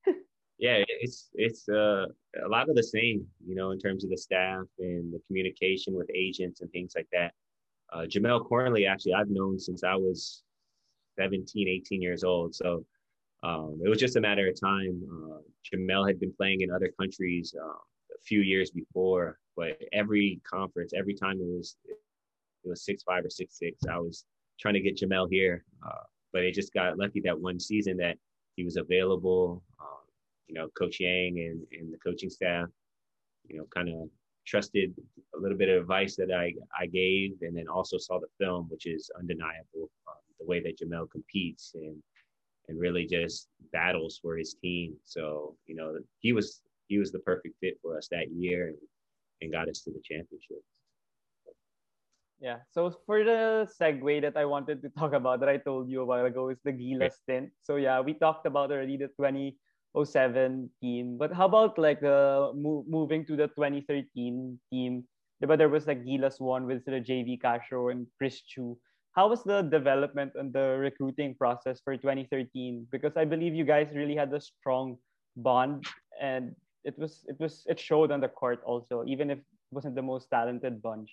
yeah, it's it's uh, a lot of the same, you know, in terms of the staff and the communication with agents and things like that. Uh, Jamel Cornley, actually, I've known since I was 17, 18 years old. So um, it was just a matter of time. Uh, Jamel had been playing in other countries um, a few years before, but every conference, every time it was it was six five or six six, I was trying to get Jamel here. Uh, but it just got lucky that one season that he was available. Um, you know, Coach Yeng and, and the coaching staff, you know, kind of trusted a little bit of advice that I, I gave and then also saw the film, which is undeniable, um, the way that Jamel competes and and really just battles for his team. So, you know, he was he was the perfect fit for us that year and, and got us to the championship. Yeah. So for the segue that I wanted to talk about that I told you a while ago is the Gilas stint. So yeah, we talked about already the 2007 team, but how about like the mo- moving to the 2013 team? But there was like Gilas one with the JV Castro and Chris Tiu how was the development and the recruiting process for 2013 because i believe you guys really had a strong bond and it was it was it showed on the court also even if it wasn't the most talented bunch.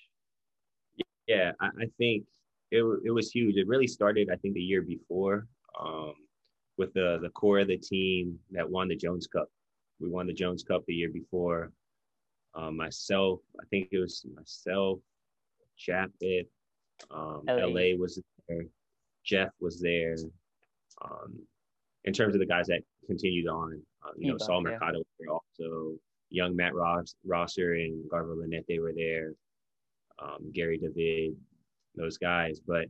Yeah i, think it, it was huge. It really started i think the year before um, with the the core of the team that won the jones cup. We won the jones cup the year before. Uh, myself. I think it was myself, Japeth, um, LA. LA was there, Jeff was there. Um, in terms of the guys that continued on, uh, you know, Sol Mercado yeah. also, young Matt Ross, Rosser and Garvo Lanete were there, um, Gary David, those guys. But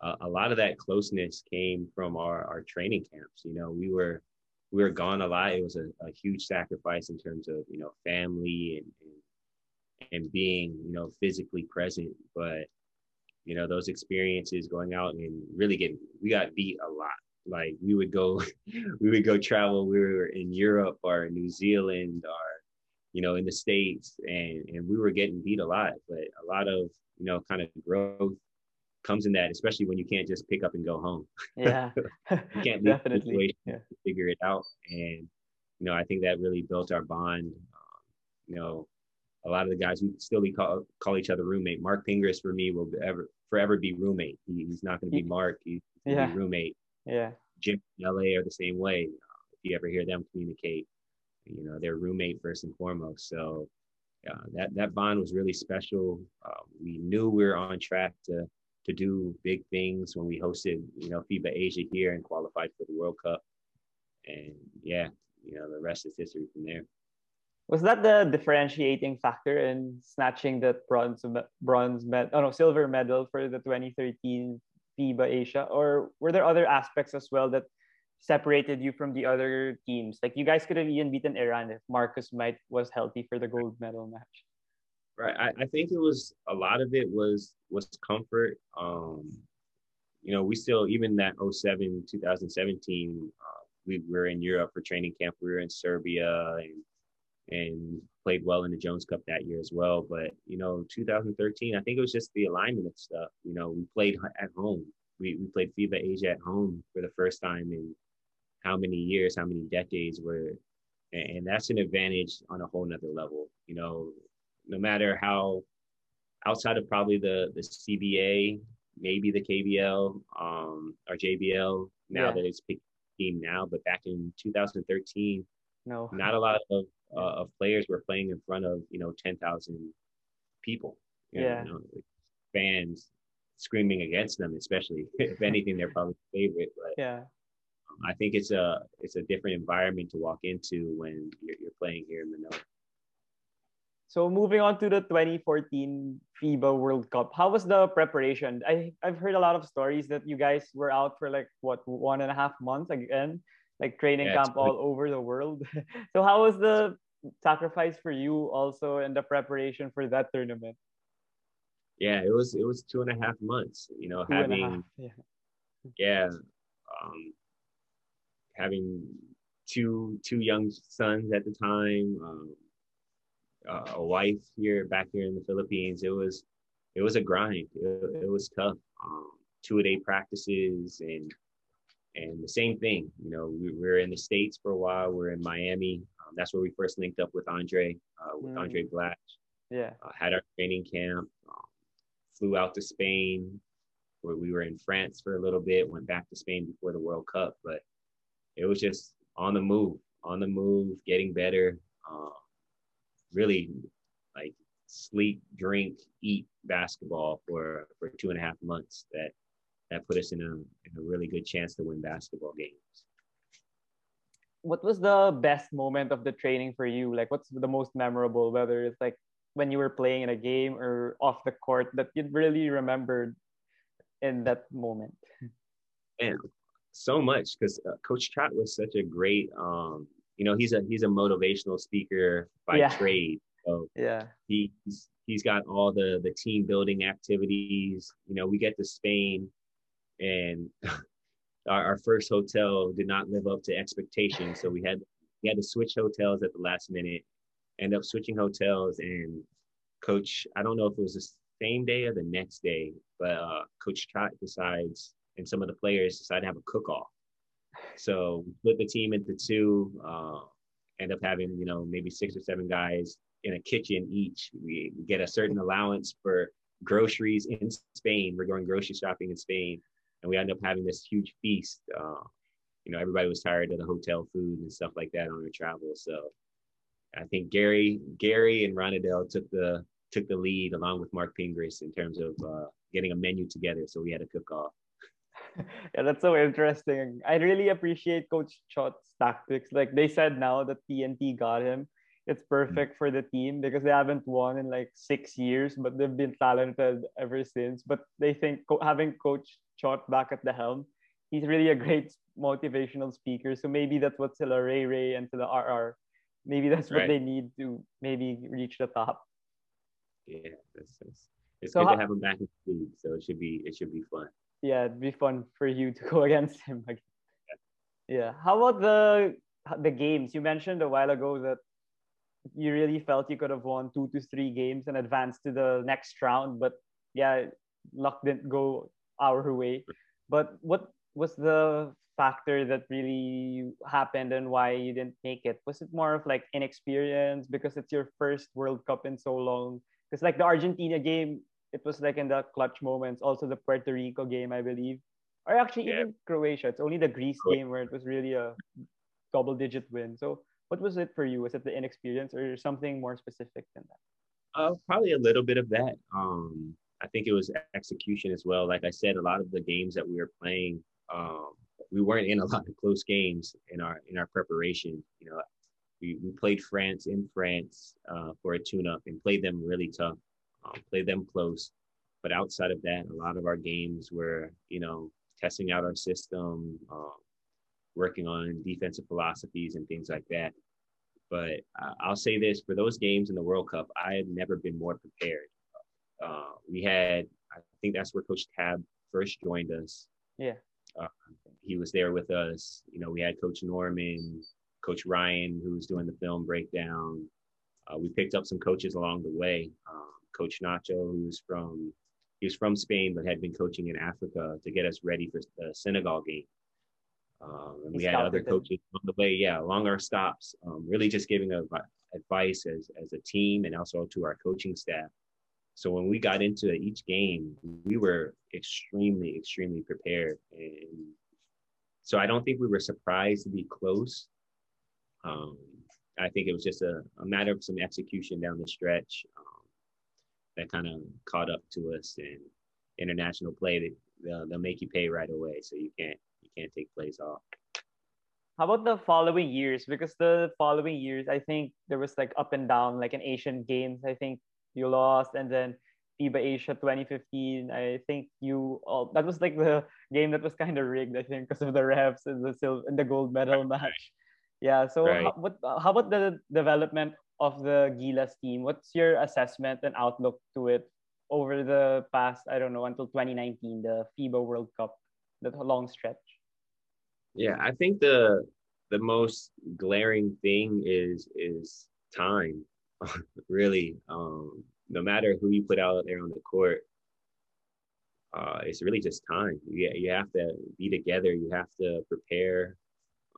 uh, a lot of that closeness came from our, our training camps. You know, we were we were gone a lot. It was a, a huge sacrifice in terms of you know family and, and and being you know physically present. But you know those experiences going out and really getting we got beat a lot. Like we would go we would go travel we were in europe or new zealand or you know in the states and and we were getting beat a lot. But a lot of you know kind of growth comes in that especially when you can't just pick up and go home. Yeah. You can't definitely. yeah. figure it out. And you know i think that really built our bond um, you know a lot of the guys we still we call call each other roommate marc pingris for me will ever forever be roommate. He, he's not going to be Marc. He's yeah. be roommate. Yeah. Jim and LA are the same way. Uh, if you ever hear them communicate, you know, they're roommate first and foremost. So yeah, that, that bond was really special. Uh, we knew we were on track to, to do big things when we hosted, you know, FIBA Asia here and qualified for the World Cup. And yeah, you know, the rest is history from there. Was that the differentiating factor in snatching the bronze bronze med oh no silver medal for the 2013 FIBA Asia? Or were there other aspects as well that separated you from the other teams? Like you guys could have even beaten Iran if Marcus might was healthy for the gold medal match. Right. I, I think it was a lot of it was was comfort. Um, you know, we still even that 07 2017, uh, we were in Europe for training camp. We were in Serbia and and played well in the Jones Cup that year as well. But you know, 2013, I think it was just the alignment of stuff. You know, we played at home. We we played FIBA Asia at home for the first time in how many years, how many decades were, and that's an advantage on a whole nother level. You know, no matter how outside of probably the the CBA, maybe the KBL um, or JBL now yeah. that it's picked team now, but back in 2013, no, not a lot of uh, of players were playing in front of you know 10,000 people. yeah. Know, fans screaming against them, especially if anything, they're probably favorite. But yeah, um, I think it's a it's a different environment to walk into when you're, you're playing here in Manila. So moving on to the 2014 FIBA World Cup, how was the preparation? I I've heard a lot of stories that you guys were out for like what one and a half months again like training yeah, camp all over the world. so how was the sacrifice for you also in the preparation for that tournament? Yeah, it was it was two and a half months. You know, two having yeah, yeah um, having two two young sons at the time, um, uh, a wife here back here in the Philippines. It was it was a grind. It, it was tough. Um, two a day practices and and the same thing, you know, we, we were in the States for a while. We are in Miami. Um, that's where we first linked up with Andre, uh, with mm. Andre Blatche. Yeah. Uh, had our training camp, um, flew out to Spain, where we were in France for a little bit, went back to Spain before the World Cup. But it was just on the move, on the move, getting better. Uh, really like sleep, drink, eat basketball for, for two and a half months that that put us in a, in a really good chance to win basketball games. What was the best moment of the training for you? Like, what's the most memorable, whether it's like when you were playing in a game or off the court that you really remembered in that moment? Man, so much because uh, Coach Chot was such a great, um, you know, he's a he's a motivational speaker by yeah. trade. So yeah, he's he's got all the the team building activities. You know, we get to Spain and our, our, first hotel did not live up to expectations. So we had we had to switch hotels at the last minute. End up switching hotels, and coach I don't know if it was the same day or the next day, but uh, Coach Chot decides, and some of the players decide to have a cook off. So we split the team into two. Uh, end up having you know maybe six or seven guys in a kitchen each. We get a certain allowance for groceries in Spain. We're going grocery shopping in Spain and we ended up having this huge feast. Uh, you know, everybody was tired of the hotel food and stuff like that on our travel. So I think Gary Gary and Ranidel took the took the lead along with Marc Pingris in terms of uh, getting a menu together. So we had a cook off. yeah, that's so interesting. I really appreciate Coach Chot's tactics. Like they said now that TNT got him, it's hmm. perfect for the team because they haven't won in like six years, but they've been talented ever since. But they think having Coach Chot back at the helm, he's really a great motivational speaker. So maybe that's what Sila Ray Ray and Sila RR, maybe that's what Right. they need to maybe reach the top. Yeah, that's, that's it's So good how- to have him back in the league. So it should be it should be fun. yeah, it'd be fun for you to go against him again. Yeah. How about the the games? You mentioned a while ago that you really felt you could have won two to three games and advanced to the next round, but yeah, luck didn't go our way. But what was the factor that really happened and why you didn't make it? Was it more of like inexperience because it's your first World Cup in so long? Because like the Argentina game, it was like in the clutch moments. Also the Puerto Rico game, I believe, or actually Yeah. even Croatia. It's only the Greece game where it was really a double-digit win. So what was it for you? Was it the inexperience or something more specific than that? Uh, probably a little bit of that. Um, I think it was execution as well. Like I said, a lot of the games that we were playing, um, we weren't in a lot of close games in our in our preparation. You know, we, we played France in France uh, for a tune-up and played them really tough, um, played them close. But outside of that, a lot of our games were, you know, testing out our system, um, working on defensive philosophies and things like that. But uh, I'll say this: for those games in the World Cup, I had never been more prepared. Uh, we had, I think that's where Coach Tab first joined us. Yeah. Uh, he was there with us. You know, we had Coach Norman, Coach Ryan, who was doing the film breakdown. Uh, we picked up some coaches along the way. Um, Coach Nacho, who's from he was from Spain but had been coaching in Africa to get us ready for the Senegal game. Um, and we had other coaches on the way, yeah, along our stops, um, really just giving advi- advice as, as a team and also to our coaching staff. So when we got into each game, we were extremely, extremely prepared. And so I don't think we were surprised to be close. Um, I think it was just a, a matter of some execution down the stretch um, that kind of caught up to us. And international play, they, they'll, they'll make you pay right away, so you can't you can't take plays off. How about the following years? Because the following years, I think there was like up and down, like in Asian Games. I think you lost, and then FIBA Asia 2015. I think you all that was like the game that was kind of rigged. I think because of the refs and the silver and the gold medal match. Yeah. So Right. how, what? How about the development of the Gilas team? What's your assessment and outlook to it over the past? I don't know until 2019, the FIBA World Cup, that long stretch. Yeah, I think the the most glaring thing is is time. really, um, no matter who you put out there on the court, uh, it's really just time. You you have to be together. You have to prepare.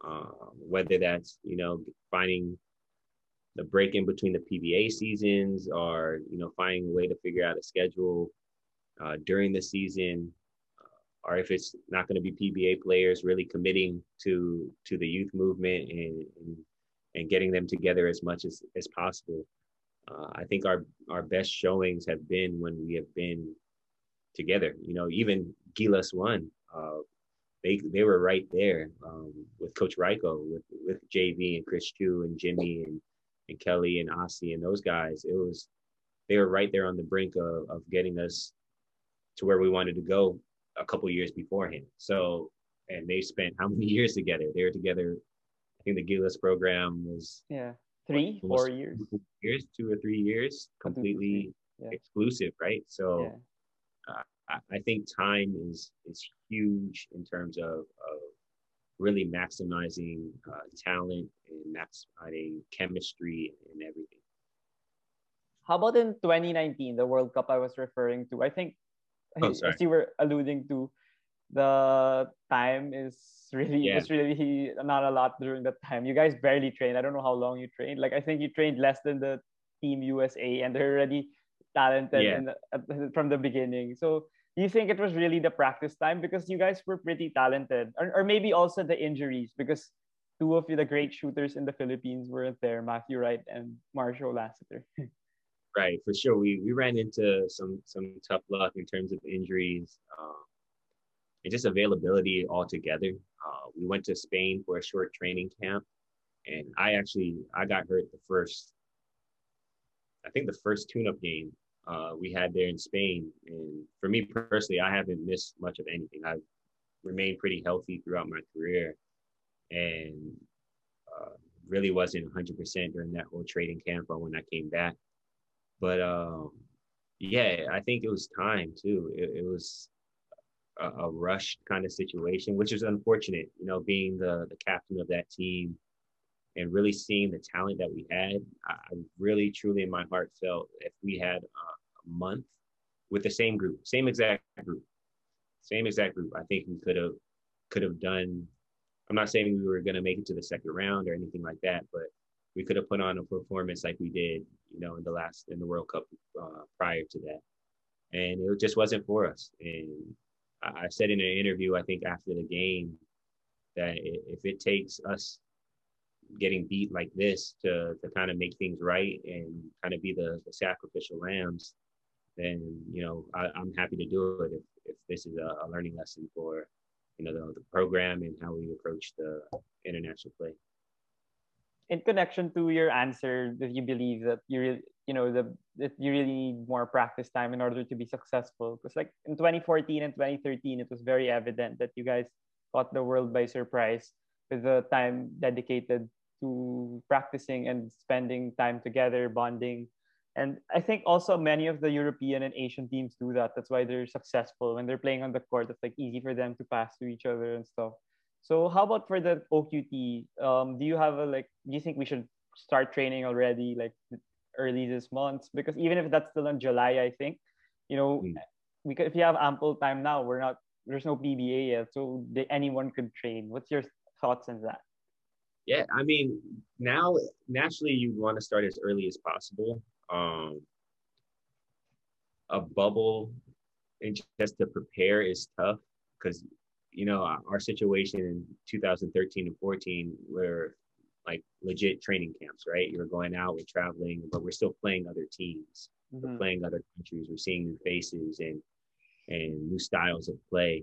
Uh, whether that's you know finding the break in between the PBA seasons, or you know finding a way to figure out a schedule uh, during the season or if it's not going to be PBA players, really committing to to the youth movement and and, and getting them together as much as as possible. Uh, I think our our best showings have been when we have been together. You know, even Gilas one, Uh, they they were right there um, with Coach Rajko, with with JV and Chris Tiu and Jimmy and and Kelly and Ossie and those guys. It was they were right there on the brink of, of getting us to where we wanted to go a couple years beforehand. So, and they spent how many years together? They were together. I think the Gilas program was Yeah, three, four years. two years, two or three years, completely yeah. exclusive, right? So, Yeah. I, I think time is is huge in terms of, of really maximizing uh, talent and maximizing chemistry and everything. How about in 2019, the World Cup I was referring to? I think, Oh, as you were alluding to, the time is really Yeah. was really not a lot during that time. You guys barely trained. I don't know how long you trained. Like I think you trained less than the Team USA, and they're already talented Yeah. in the, from the beginning. So do you think it was really the practice time because you guys were pretty talented, or, or maybe also the injuries because two of you the great shooters in the Philippines weren't there, Matthew Wright and Marcio Lassiter. right, for sure. We we ran into some some tough luck in terms of injuries um, and just availability altogether. Uh, we went to Spain for a short training camp, and I actually I got hurt the first, I think the first tune-up game uh, we had there in Spain. And for me personally, I haven't missed much of anything. I've remained pretty healthy throughout my career, and uh, really wasn't 100% during that whole training camp or when I came back. But um, yeah, I think it was time too. It, it was a, a rushed kind of situation, which is unfortunate. You know, being the the captain of that team and really seeing the talent that we had, I really truly in my heart felt if we had a month with the same group, same exact group, same exact group, I think we could have could have done. I'm not saying we were going to make it to the second round or anything like that, but we could have put on a performance like we did, you know, in the last in the World Cup uh, prior to that, and it just wasn't for us. And I said in an interview, I think after the game, that if it takes us getting beat like this to to kind of make things right and kind of be the, the sacrificial lambs, then you know I, am happy to do it if, if this is a, a learning lesson for you know the, the program and how we approach the international play. In connection to your answer, that you believe that you really, you know, the that you really need more practice time in order to be successful. Because like in 2014 and 2013, it was very evident that you guys caught the world by surprise with the time dedicated to practicing and spending time together, bonding. And I think also many of the European and Asian teams do that. That's why they're successful when they're playing on the court. It's like easy for them to pass to each other and stuff. So how about for the OQT? Um, do you have a like? Do you think we should start training already, like early this month? Because even if that's still in July, I think, you know, mm. we could, if you have ample time now, we're not. There's no PBA yet, so they, anyone could train. What's your thoughts on that? Yeah, I mean, now naturally you want to start as early as possible. Um, a bubble and just to prepare is tough because you know our situation in 2013 and 14 were like legit training camps right you're going out we're traveling but we're still playing other teams mm-hmm. we're playing other countries we're seeing new faces and and new styles of play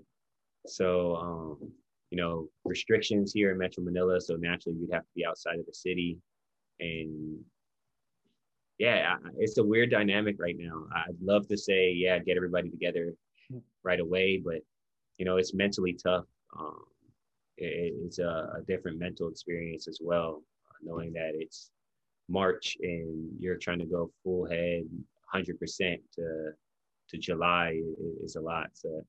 so um you know, restrictions here in Metro Manila. So naturally, you'd have to be outside of the city. And yeah, it's a weird dynamic right now. I'd love to say, yeah, get everybody together right away, but you know, it's mentally tough. Um, it, it's a, a, different mental experience as well, knowing that it's March and you're trying to go full head, hundred percent to to July is a lot. So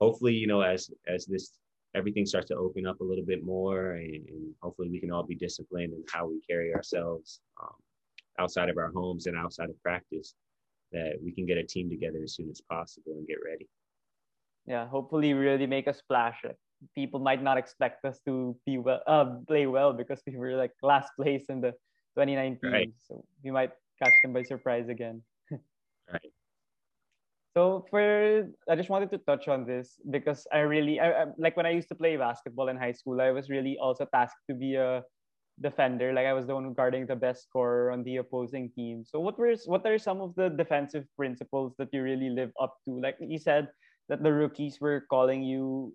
hopefully, you know, as as this everything starts to open up a little bit more and, and hopefully we can all be disciplined in how we carry ourselves um, outside of our homes and outside of practice that we can get a team together as soon as possible and get ready yeah hopefully really make a splash people might not expect us to be well uh, play well because we were like last place in the 2019 right. so we might catch them by surprise again right so for I just wanted to touch on this because I really I, I, like when I used to play basketball in high school, I was really also tasked to be a defender. Like I was the one guarding the best scorer on the opposing team. So what were what are some of the defensive principles that you really live up to? Like you said that the rookies were calling you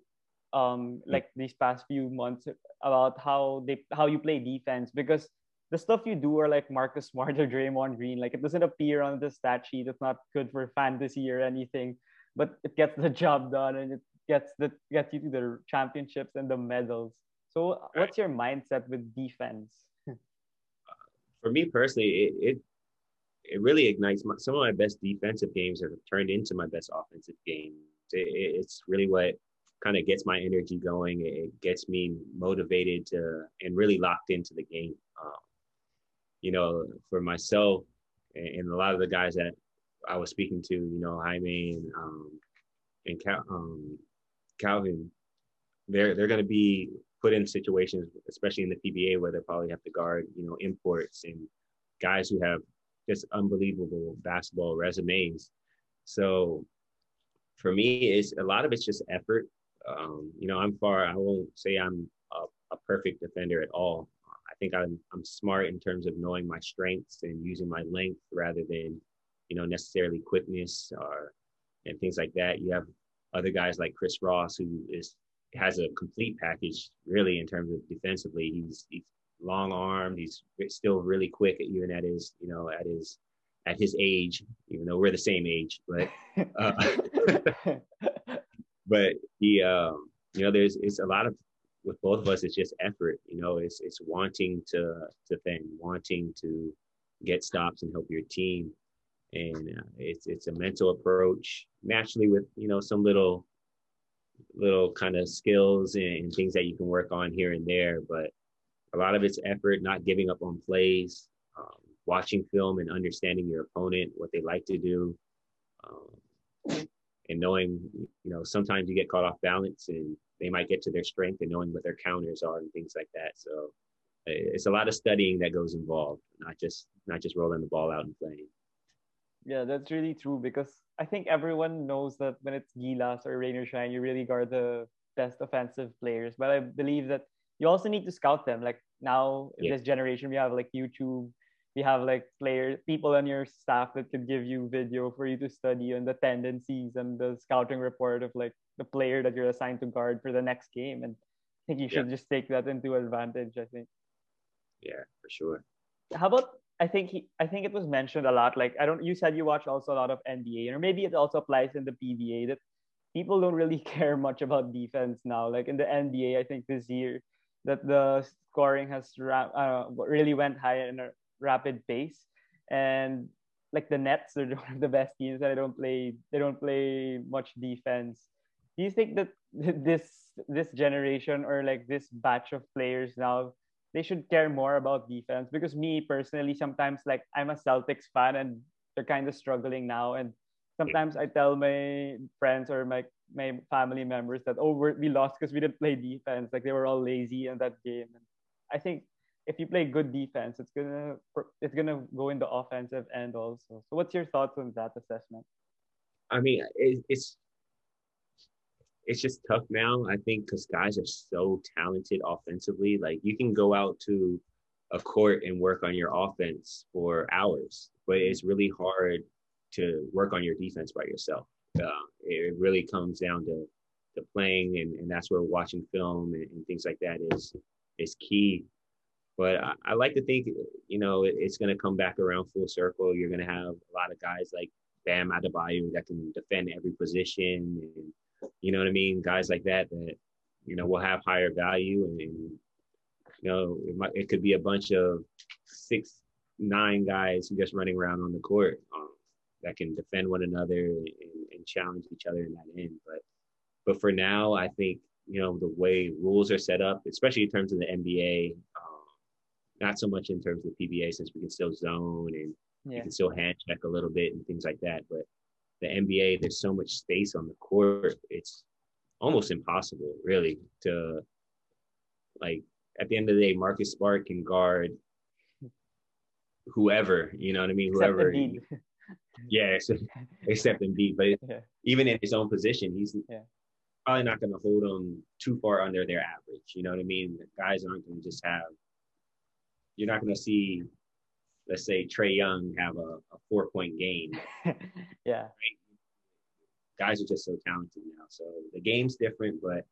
um like these past few months about how they how you play defense because the stuff you do are like Marcus Smart or Draymond Green. Like it doesn't appear on the stat sheet. It's not good for fantasy or anything, but it gets the job done and it gets the gets you to the championships and the medals. So, what's your mindset with defense? for me personally, it, it it really ignites my, some of my best defensive games have turned into my best offensive games. It, it's really what kind of gets my energy going. It gets me motivated to and really locked into the game. Um, you know, for myself and, a lot of the guys that I was speaking to, you know, Jaime and um, and Cal, um, Calvin, they're they're going to be put in situations, especially in the PBA, where they probably have to guard, you know, imports and guys who have just unbelievable basketball resumes. So for me, it's a lot of it's just effort. Um, you know, I'm far. I won't say I'm a a perfect defender at all. I think I'm I'm smart in terms of knowing my strengths and using my length rather than, you know, necessarily quickness or and things like that. You have other guys like Chris Ross who is has a complete package really in terms of defensively. He's he's long armed. He's still really quick even at his you know at his at his age, even though we're the same age, but uh, but he um, you know there's it's a lot of with both of us it's just effort you know it's it's wanting to to defend wanting to get stops and help your team. And uh, it's it's a mental approach naturally with you know some little little kind of skills and, and, things that you can work on here and there but a lot of it's effort not giving up on plays um, watching film and understanding your opponent what they like to do um, and knowing you know sometimes you get caught off balance and they might get to their strength and knowing what their counters are and things like that so it's a lot of studying that goes involved not just not just rolling the ball out and playing yeah, that's really true because I think everyone knows that when it's Gilas or Rain or Shine, you really guard the best offensive players. But I believe that you also need to scout them. Like now in yeah. this generation, we have like YouTube, we have like player people on your staff that could give you video for you to study on the tendencies and the scouting report of like the player that you're assigned to guard for the next game. And I think you should yeah. just take that into advantage. I think. Yeah, for sure. How about I think he, I think it was mentioned a lot. Like I don't, you said you watch also a lot of NBA, or maybe it also applies in the PBA that people don't really care much about defense now. Like in the NBA, I think this year that the scoring has uh, really went high in a rapid pace, and like the Nets are one of the best teams that they don't play. They don't play much defense. Do you think that this this generation or like this batch of players now they should care more about defense because me personally sometimes like I'm a Celtics fan and they're kind of struggling now and sometimes I tell my friends or my my family members that oh we lost because we didn't play defense like they were all lazy in that game and I think if you play good defense it's gonna it's gonna go in the offensive end also so what's your thoughts on that assessment I mean it's it's just tough now. I think because guys are so talented offensively. Like you can go out to a court and work on your offense for hours, but it's really hard to work on your defense by yourself. Uh, it really comes down to to playing, and, and that's where watching film and, and things like that is is key. But I, I like to think, you know, it, it's going to come back around full circle. You're going to have a lot of guys like Bam Adebayo that can defend every position and you know what I mean? Guys like that that you know will have higher value, and, and you know it might it could be a bunch of six nine guys just running around on the court um, that can defend one another and, and, challenge each other in that end. But but for now, I think you know the way rules are set up, especially in terms of the NBA, um, not so much in terms of the PBA since we can still zone and yeah. you can still hand check a little bit and things like that. But the NBA, there's so much space on the court. It's almost impossible, really, to like at the end of the day, Marcus Smart can guard whoever, you know what I mean? Whoever. yeah, except, except Embiid. But yeah. even in his own position, he's yeah. probably not going to hold them too far under their average. You know what I mean? The guys aren't going to just have. You're not going to see let's say Trae Young have a, a four point game. yeah. Right? Guys are just so talented now. So the game's different, but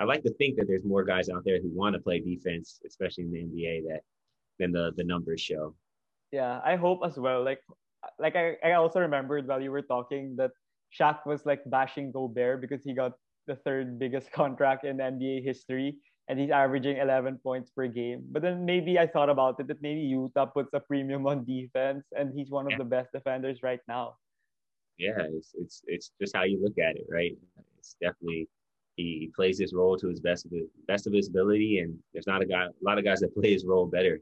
I like to think that there's more guys out there who want to play defense, especially in the NBA, that than the the numbers show. Yeah, I hope as well. Like, like I, I also remembered while you were talking that Shaq was like bashing Gobert because he got the third biggest contract in NBA history, and he's averaging 11 points per game. But then maybe I thought about it that maybe Utah puts a premium on defense, and he's one of yeah. the best defenders right now. Yeah, it's it's it's just how you look at it, right? It's definitely he plays his role to his best of his best of his ability, and there's not a guy a lot of guys that play his role better.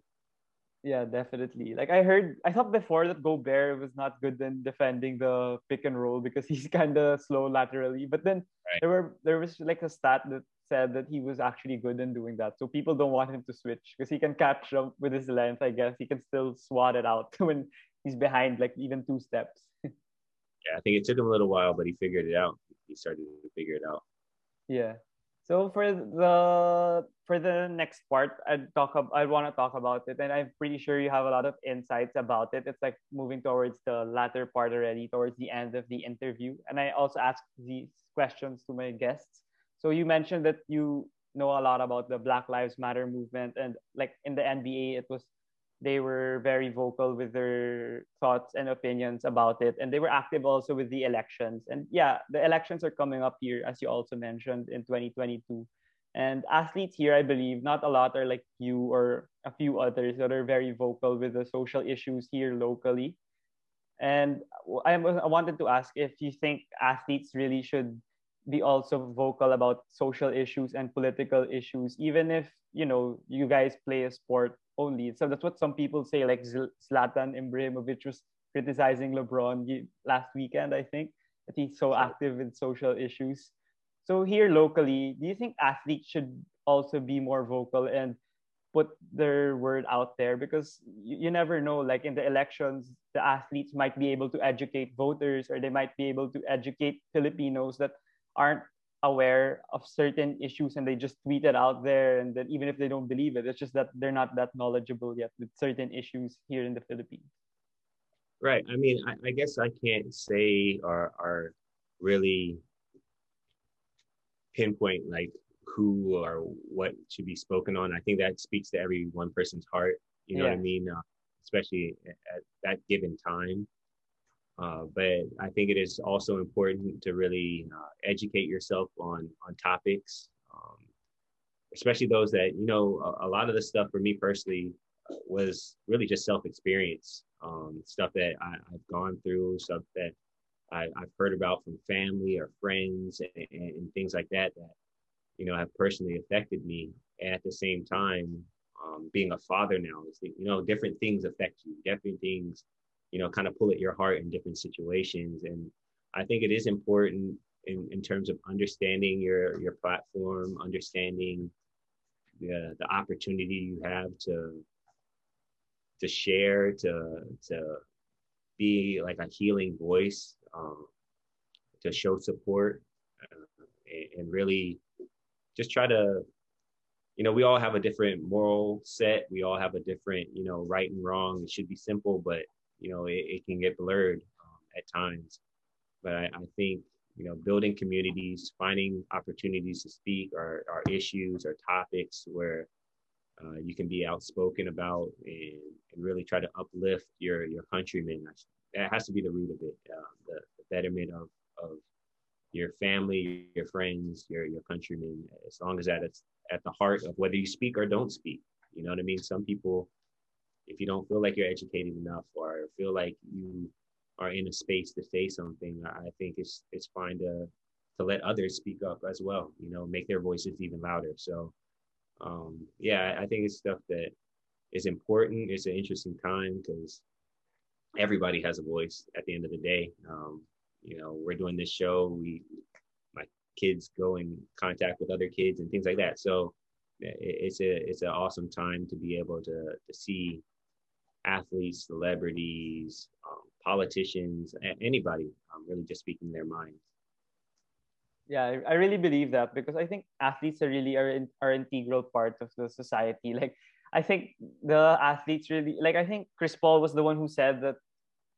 Yeah, definitely. Like I heard, I thought before that Gobert was not good in defending the pick and roll because he's kind of slow laterally. But then right. there were there was like a stat that said that he was actually good in doing that. So people don't want him to switch because he can catch up with his length. I guess he can still swat it out when he's behind like even two steps. yeah, I think it took him a little while, but he figured it out. He started to figure it out. Yeah. So for the for the next part, I'd talk. I want to talk about it, and I'm pretty sure you have a lot of insights about it. It's like moving towards the latter part already, towards the end of the interview. And I also asked these questions to my guests. So you mentioned that you know a lot about the Black Lives Matter movement, and like in the NBA, it was they were very vocal with their thoughts and opinions about it and they were active also with the elections. And yeah the elections are coming up here as you also mentioned in 2022 and athletes here i believe not a lot are like you or a few others that are very vocal with the social issues here locally. And i, wanted to ask if you think athletes really should be also vocal about social issues and political issues even if you know you guys play a sport only. So that's what some people say like zlatan ibrahimovic was criticizing lebron last weekend i think. That he's so active in social issues. So here locally do you think athletes should also be more vocal and put their word out there? Because you, you never know like in the elections the athletes might be able to educate voters or they might be able to educate filipinos that aren't aware of certain issues and they just tweet it out there and then even if they don't believe it it's just that they're not that knowledgeable yet with certain issues here in the philippines. Right. I mean i, I guess i can't say or are really pinpoint like who or what should be spoken on. I think that speaks to every one person's heart you know yeah. what i mean? Uh, especially at that given time uh, but I think it is also important to really uh, educate yourself on on topics, um, especially those that you know. A, a, lot of the stuff for me personally uh, was really just self experience, um, stuff that I, have gone through, stuff that I, have heard about from family or friends, and, and, things like that that you know have personally affected me. And at the same time, um, being a father now, is you know, different things affect you. Different things you know, kind of pull at your heart in different situations. And I think it is important in, in terms of understanding your your platform, understanding the the opportunity you have to to share, to to be like a healing voice, um, to show support, uh, and, and really just try to you know we all have a different moral set we all have a different you know right and wrong it should be simple but you know, it, it can get blurred um, at times. But I, I, think, you know, building communities, finding opportunities to speak or, or issues or topics where uh, you can be outspoken about and, and, really try to uplift your, your countrymen. That has to be the root of it, uh, the, the betterment of, of your family, your friends, your, your countrymen, as long as that it's at the heart of whether you speak or don't speak. You know what I mean? Some people if you don't feel like you're educated enough or feel like you are in a space to say something, I think it's it's fine to to let others speak up as well. You know, make their voices even louder. So, um, yeah, I think it's stuff that is important. It's an interesting time because everybody has a voice at the end of the day. Um, you know, we're doing this show. We, my kids go in contact with other kids and things like that. So it's a it's an awesome time to be able to to see athletes, celebrities, um, politicians, anybody um, really just speaking their minds. Yeah, I really believe that because I think athletes are really are, in, are integral part of the society. Like I think the athletes really like I think Chris Paul was the one who said that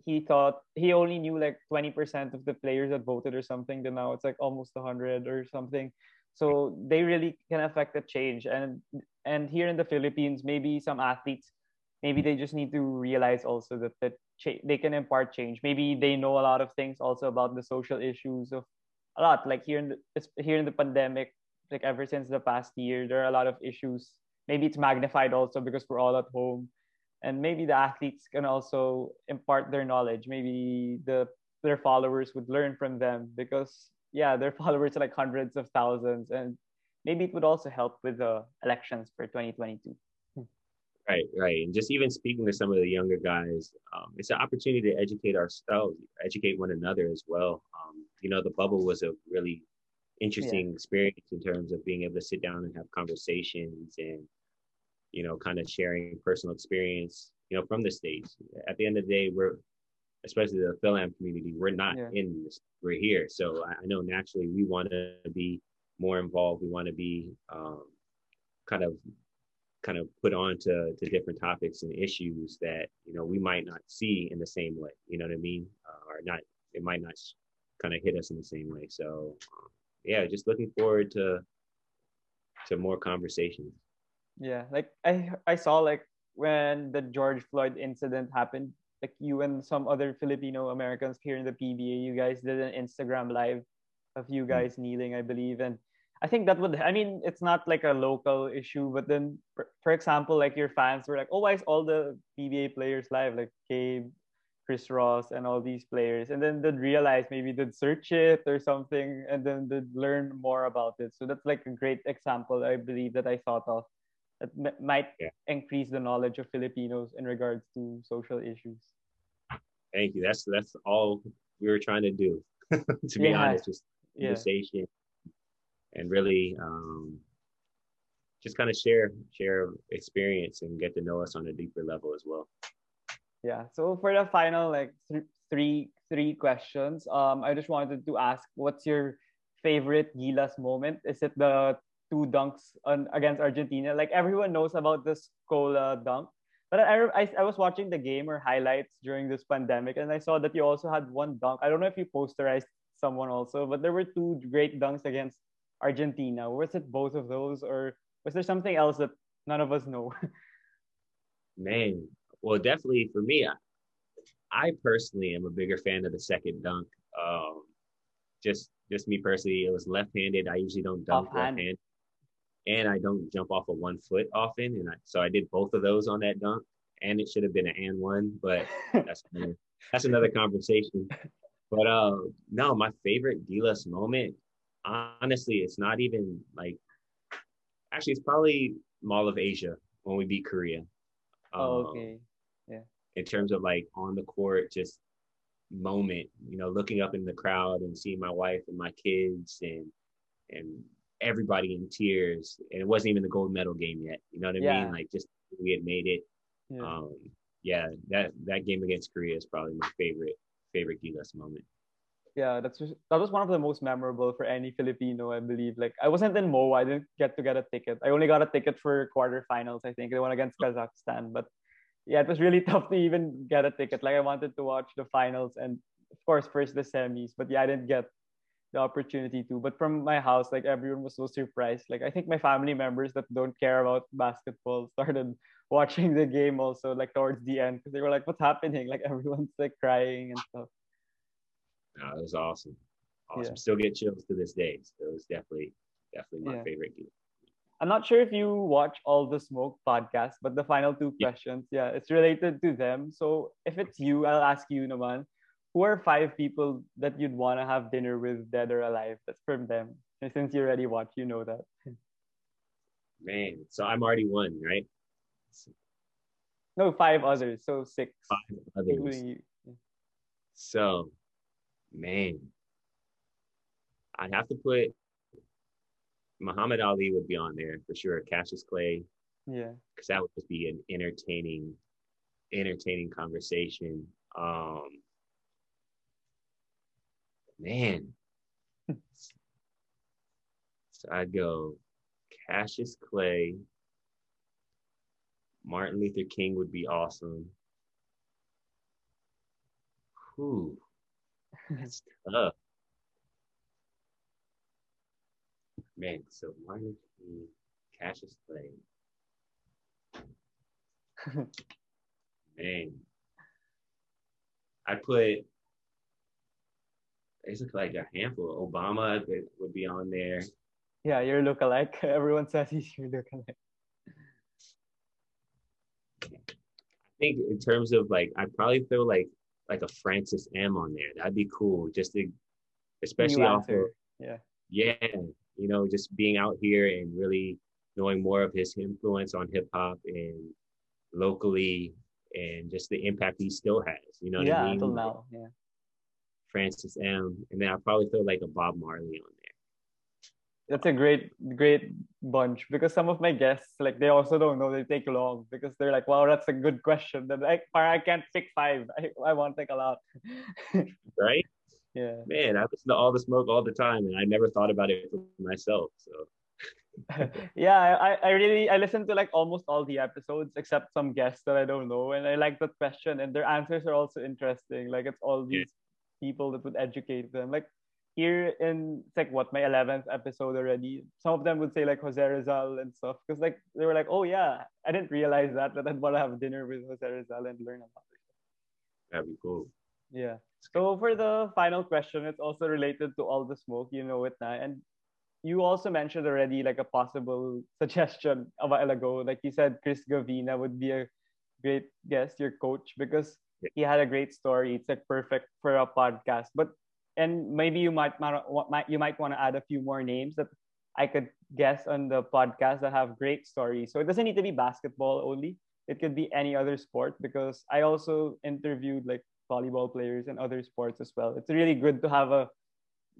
he thought he only knew like 20% of the players that voted or something then now it's like almost 100 or something so they really can affect the change and and here in the philippines maybe some athletes maybe they just need to realize also that that cha- they can impart change. Maybe they know a lot of things also about the social issues of a lot like here in the here in the pandemic like ever since the past year there are a lot of issues. Maybe it's magnified also because we're all at home. And maybe the athletes can also impart their knowledge. Maybe the their followers would learn from them because yeah their followers are like hundreds of thousands. And maybe it would also help with the elections for 2022 Right, right. And just even speaking to some of the younger guys, um, it's an opportunity to educate ourselves, educate one another as well. Um, you know, the bubble was a really interesting yeah. experience in terms of being able to sit down and have conversations and, you know, kind of sharing personal experience, you know, from the States. At the end of the day, we're, especially the Fil-Am community, we're not yeah. in this, we're here. So I, I know naturally we want to be more involved. We want to be um, kind of kind of put on to, to different topics and issues that you know we might not see in the same way. You know what I mean? Uh, or not, it might not kind of hit us in the same way. So yeah, just looking forward to to more conversations. Yeah, like I I saw like when the George Floyd incident happened, like you and some other Filipino Americans here in the PBA, you guys did an Instagram live of you hmm. guys mm-hmm. kneeling, I believe, and I think that would. I mean, it's not like a local issue, but then, for, for example, like your fans were like, "Oh, why is all the PBA players live? Like Gabe, Chris Ross, and all these players," and then they'd realize maybe they'd search it or something, and then they'd learn more about it. So that's like a great example, I believe, that I thought of that m- might yeah. increase the knowledge of Filipinos in regards to social issues. Thank you. That's that's all we were trying to do. to be yeah. honest, just conversation yeah. And really um, just kind of share share experience and get to know us on a deeper level as well. Yeah. So for the final like th- three three questions, um, I just wanted to ask, what's your favorite Gilas moment? Is it the two dunks on, against Argentina? Like everyone knows about the Scola dunk, but I, I, I was watching the game or highlights during this pandemic, and I saw that you also had one dunk. I don't know if you posterized someone also, but there were two great dunks against Argentina. Was it both of those, or was there something else that none of us know? Man, well, definitely for me, I, I, personally am a bigger fan of the second dunk. Um, just just me personally, it was left-handed. I usually don't dunk left-handed and I don't jump off of one foot often. And I, so I did both of those on that dunk, and it should have been an and one, but that's that's another conversation. But uh, no, my favorite Gilas moment, honestly, it's not even like. Actually, it's probably Mall of Asia when we beat Korea. Oh, um, okay. Yeah. In terms of like on the court, just moment, you know, looking up in the crowd and seeing my wife and my kids and and everybody in tears, and it wasn't even the gold medal game yet. You know what I yeah. mean? Like just we had made it. Yeah. Um, yeah, that that game against Korea is probably my favorite favorite Gilas moment. Yeah, that's just, that was one of the most memorable for any Filipino, I believe. Like I wasn't in MOA, I didn't get to get a ticket. I only got a ticket for quarterfinals, I think. They one against oh. Kazakhstan. But yeah, it was really tough to even get a ticket. Like I wanted to watch the finals and of course first the semis. But yeah, I didn't get the opportunity to. But from my house, like everyone was so surprised. Like I think my family members that don't care about basketball started watching the game also like towards the end because they were like, "What's happening?" Like everyone's like crying and stuff. No, it was awesome. Awesome. Yeah. Still get chills to this day. So it was definitely definitely my yeah. favorite game. I'm not sure if you watch all the smoke podcast, but the final two questions, yeah, it's related to them. So if it's you, I'll ask you, Naman who are five people that you'd want to have dinner with, dead or alive? That's from them. And since you already watched, you know that. Man, so I'm already one, right? No, five others. So six. Five others. So, man, I'd have to put Muhammad Ali would be on there for sure. Cassius Clay. Yeah. Because that would just be an entertaining, entertaining conversation. Um, man. so I go Cassius Clay, Martin Luther King would be awesome. Whew, that's tough. Man, so Martin King, Cassius Clay. Man, I put basically like a handful. Obama would be on there. Yeah, you're lookalike. Everyone says he's your lookalike. I think in terms of like, I probably feel like like a Francis M on there. That'd be cool, just to, especially off of yeah, yeah, you know, just being out here and really knowing more of his influence on hip hop and locally, and just the impact he still has. You know, yeah, I mean? until now, yeah. Francis M, and then I probably feel like a Bob Marley on there. That's a great, great bunch because some of my guests, like they also don't know they take long because they're like, wow, that's a good question. They're like, I can't pick five. I, I want like a lot. right? Yeah. Man, I listen to all the smoke all the time, and I never thought about it for myself. So yeah, I, I really I listen to like almost all the episodes except some guests that I don't know, and I like that question, and their answers are also interesting. Like it's all these people that would educate them. Like here in it's like what my eleventh episode already. Some of them would say like Jose Rizal and stuff because like they were like, oh yeah, I didn't realize that, but I'd want to have dinner with Jose Rizal and learn about it. that'd be cool. Yeah. So for the final question, it's also related to all the smoke, you know it now. And you also mentioned already like a possible suggestion a while ago. Like you said, Chris Gavina would be a great guest, your coach, because he had a great story. It's like perfect for a podcast. But and maybe you might might you might want to add a few more names that I could guess on the podcast that have great stories. So it doesn't need to be basketball only. It could be any other sport because I also interviewed like volleyball players and other sports as well. It's really good to have a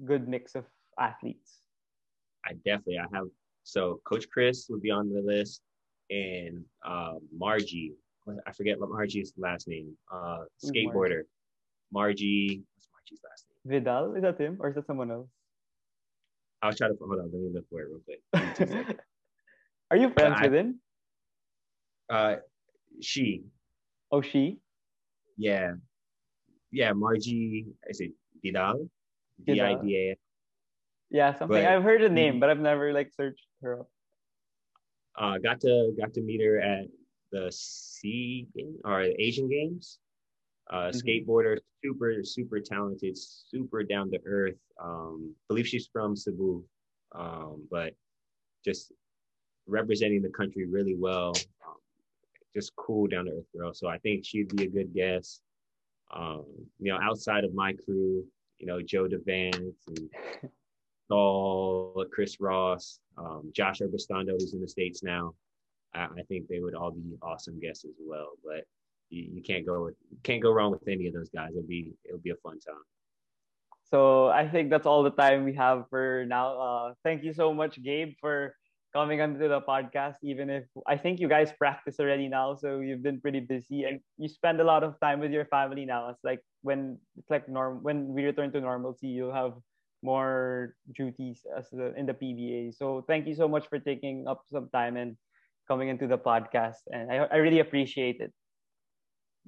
good mix of athletes. I definitely I have so Coach Chris would be on the list, and uh, Margie. I forget Margie's last name. Uh, skateboarder, Margie. What's Margie's last name? Didal is that him or is that someone else? I'll try to hold on. Let me look for it real quick. Are you friends I, with him? Uh, she. Oh, she. Yeah, yeah. Margie. Is it Didal? D I D A yeah, something but, I've heard the name, but I've never like searched her up. Uh, got to got to meet her at the Sea or Asian Games. Uh, mm-hmm. Skateboarder, super super talented, super down to earth. Um, believe she's from Cebu, um, but just representing the country really well. Um, just cool, down to earth girl. So I think she'd be a good guest. Um, you know, outside of my crew, you know, Joe Devance and Sol, Chris Ross, um, Josh Urbiztondo, who's in the States now. I, I, think they would all be awesome guests as well. But you, you can't go with, can't go wrong with any of those guys. It'll be it'll be a fun time. So I think that's all the time we have for now. Uh, thank you so much, Gabe, for coming onto the podcast. Even if I think you guys practice already now, so you've been pretty busy and you spend a lot of time with your family now. It's like when it's like norm when we return to normalcy, you'll have more duties as the, in the PBA. So thank you so much for taking up some time and coming into the podcast. And I, I really appreciate it.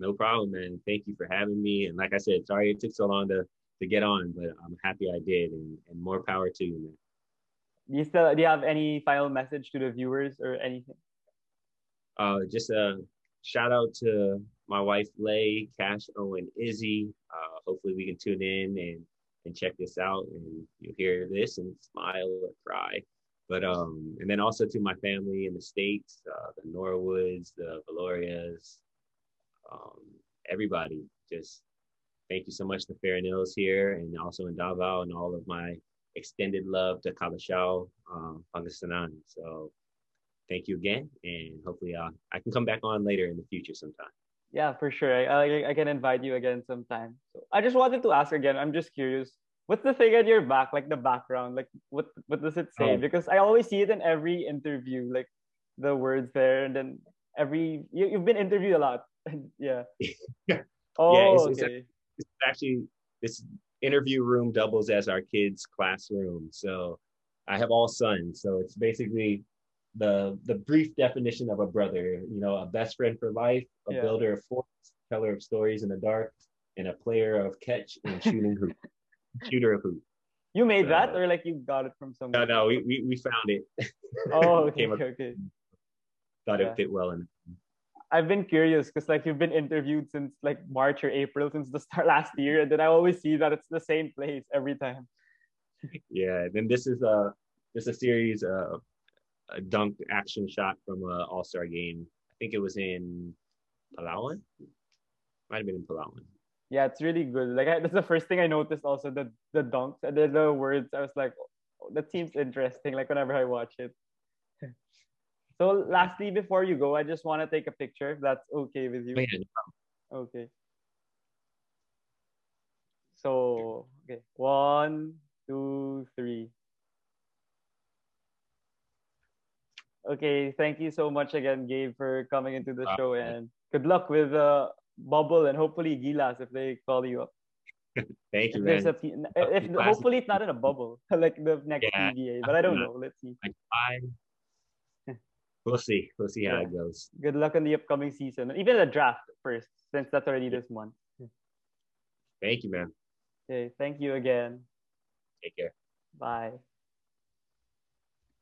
No problem, man. Thank you for having me. And like I said, sorry it took so long to, to get on, but I'm happy I did and, and more power to you, man. Do you still do you have any final message to the viewers or anything? Uh, just a shout out to my wife Lay, Cash, Owen, Izzy. Uh, hopefully we can tune in and and check this out and you'll hear this and smile or cry. But um, and then also to my family in the states, uh, the Norwoods, the Valorias, um, everybody. Just thank you so much to Fair here and also in Davao and all of my extended love to Calasiao, um, Pangasinan. So thank you again, and hopefully uh, I can come back on later in the future sometime. Yeah, for sure. I, I, I can invite you again sometime. So I just wanted to ask again. I'm just curious. What's the thing at your back, like the background? Like what what does it say? Oh. Because I always see it in every interview, like the words there, and then every you, you've been interviewed a lot. yeah. Oh, yeah, it's, okay. It's actually this interview room doubles as our kids' classroom. So I have all sons. So it's basically the the brief definition of a brother. You know, a best friend for life, a yeah. builder of forts, teller of stories in the dark, and a player of catch and shooting hoop, shooter of hoop. You made so, that, or like you got it from somewhere? No, no, we we, we found it. Oh, okay, okay, okay. Thought yeah. it fit well in. I've been curious because like you've been interviewed since like March or April since the start last year, and then I always see that it's the same place every time. yeah, then this is a this is a series of a dunk action shot from a All Star game. I think it was in Palawan. Might have been in Palawan. Yeah, it's really good. Like I, that's the first thing I noticed. Also the the dunks and then the words. I was like, oh, that seems interesting. Like whenever I watch it. So lastly, before you go, I just want to take a picture. If that's okay with you. Okay. So okay, one, two, three. Okay, thank you so much again, Gabe, for coming into the show, and good luck with uh, Bubble and hopefully Gilas if they call you up. Thank you, If man. a if hopefully it's not in a bubble like the next Yeah. PBA, but I don't know. Let's see. Like five. We'll see. We'll see how Yeah. it goes. Good luck in the upcoming season, even the draft first, since that's already this month. Thank you, man. Okay, thank you again. Take care. Bye.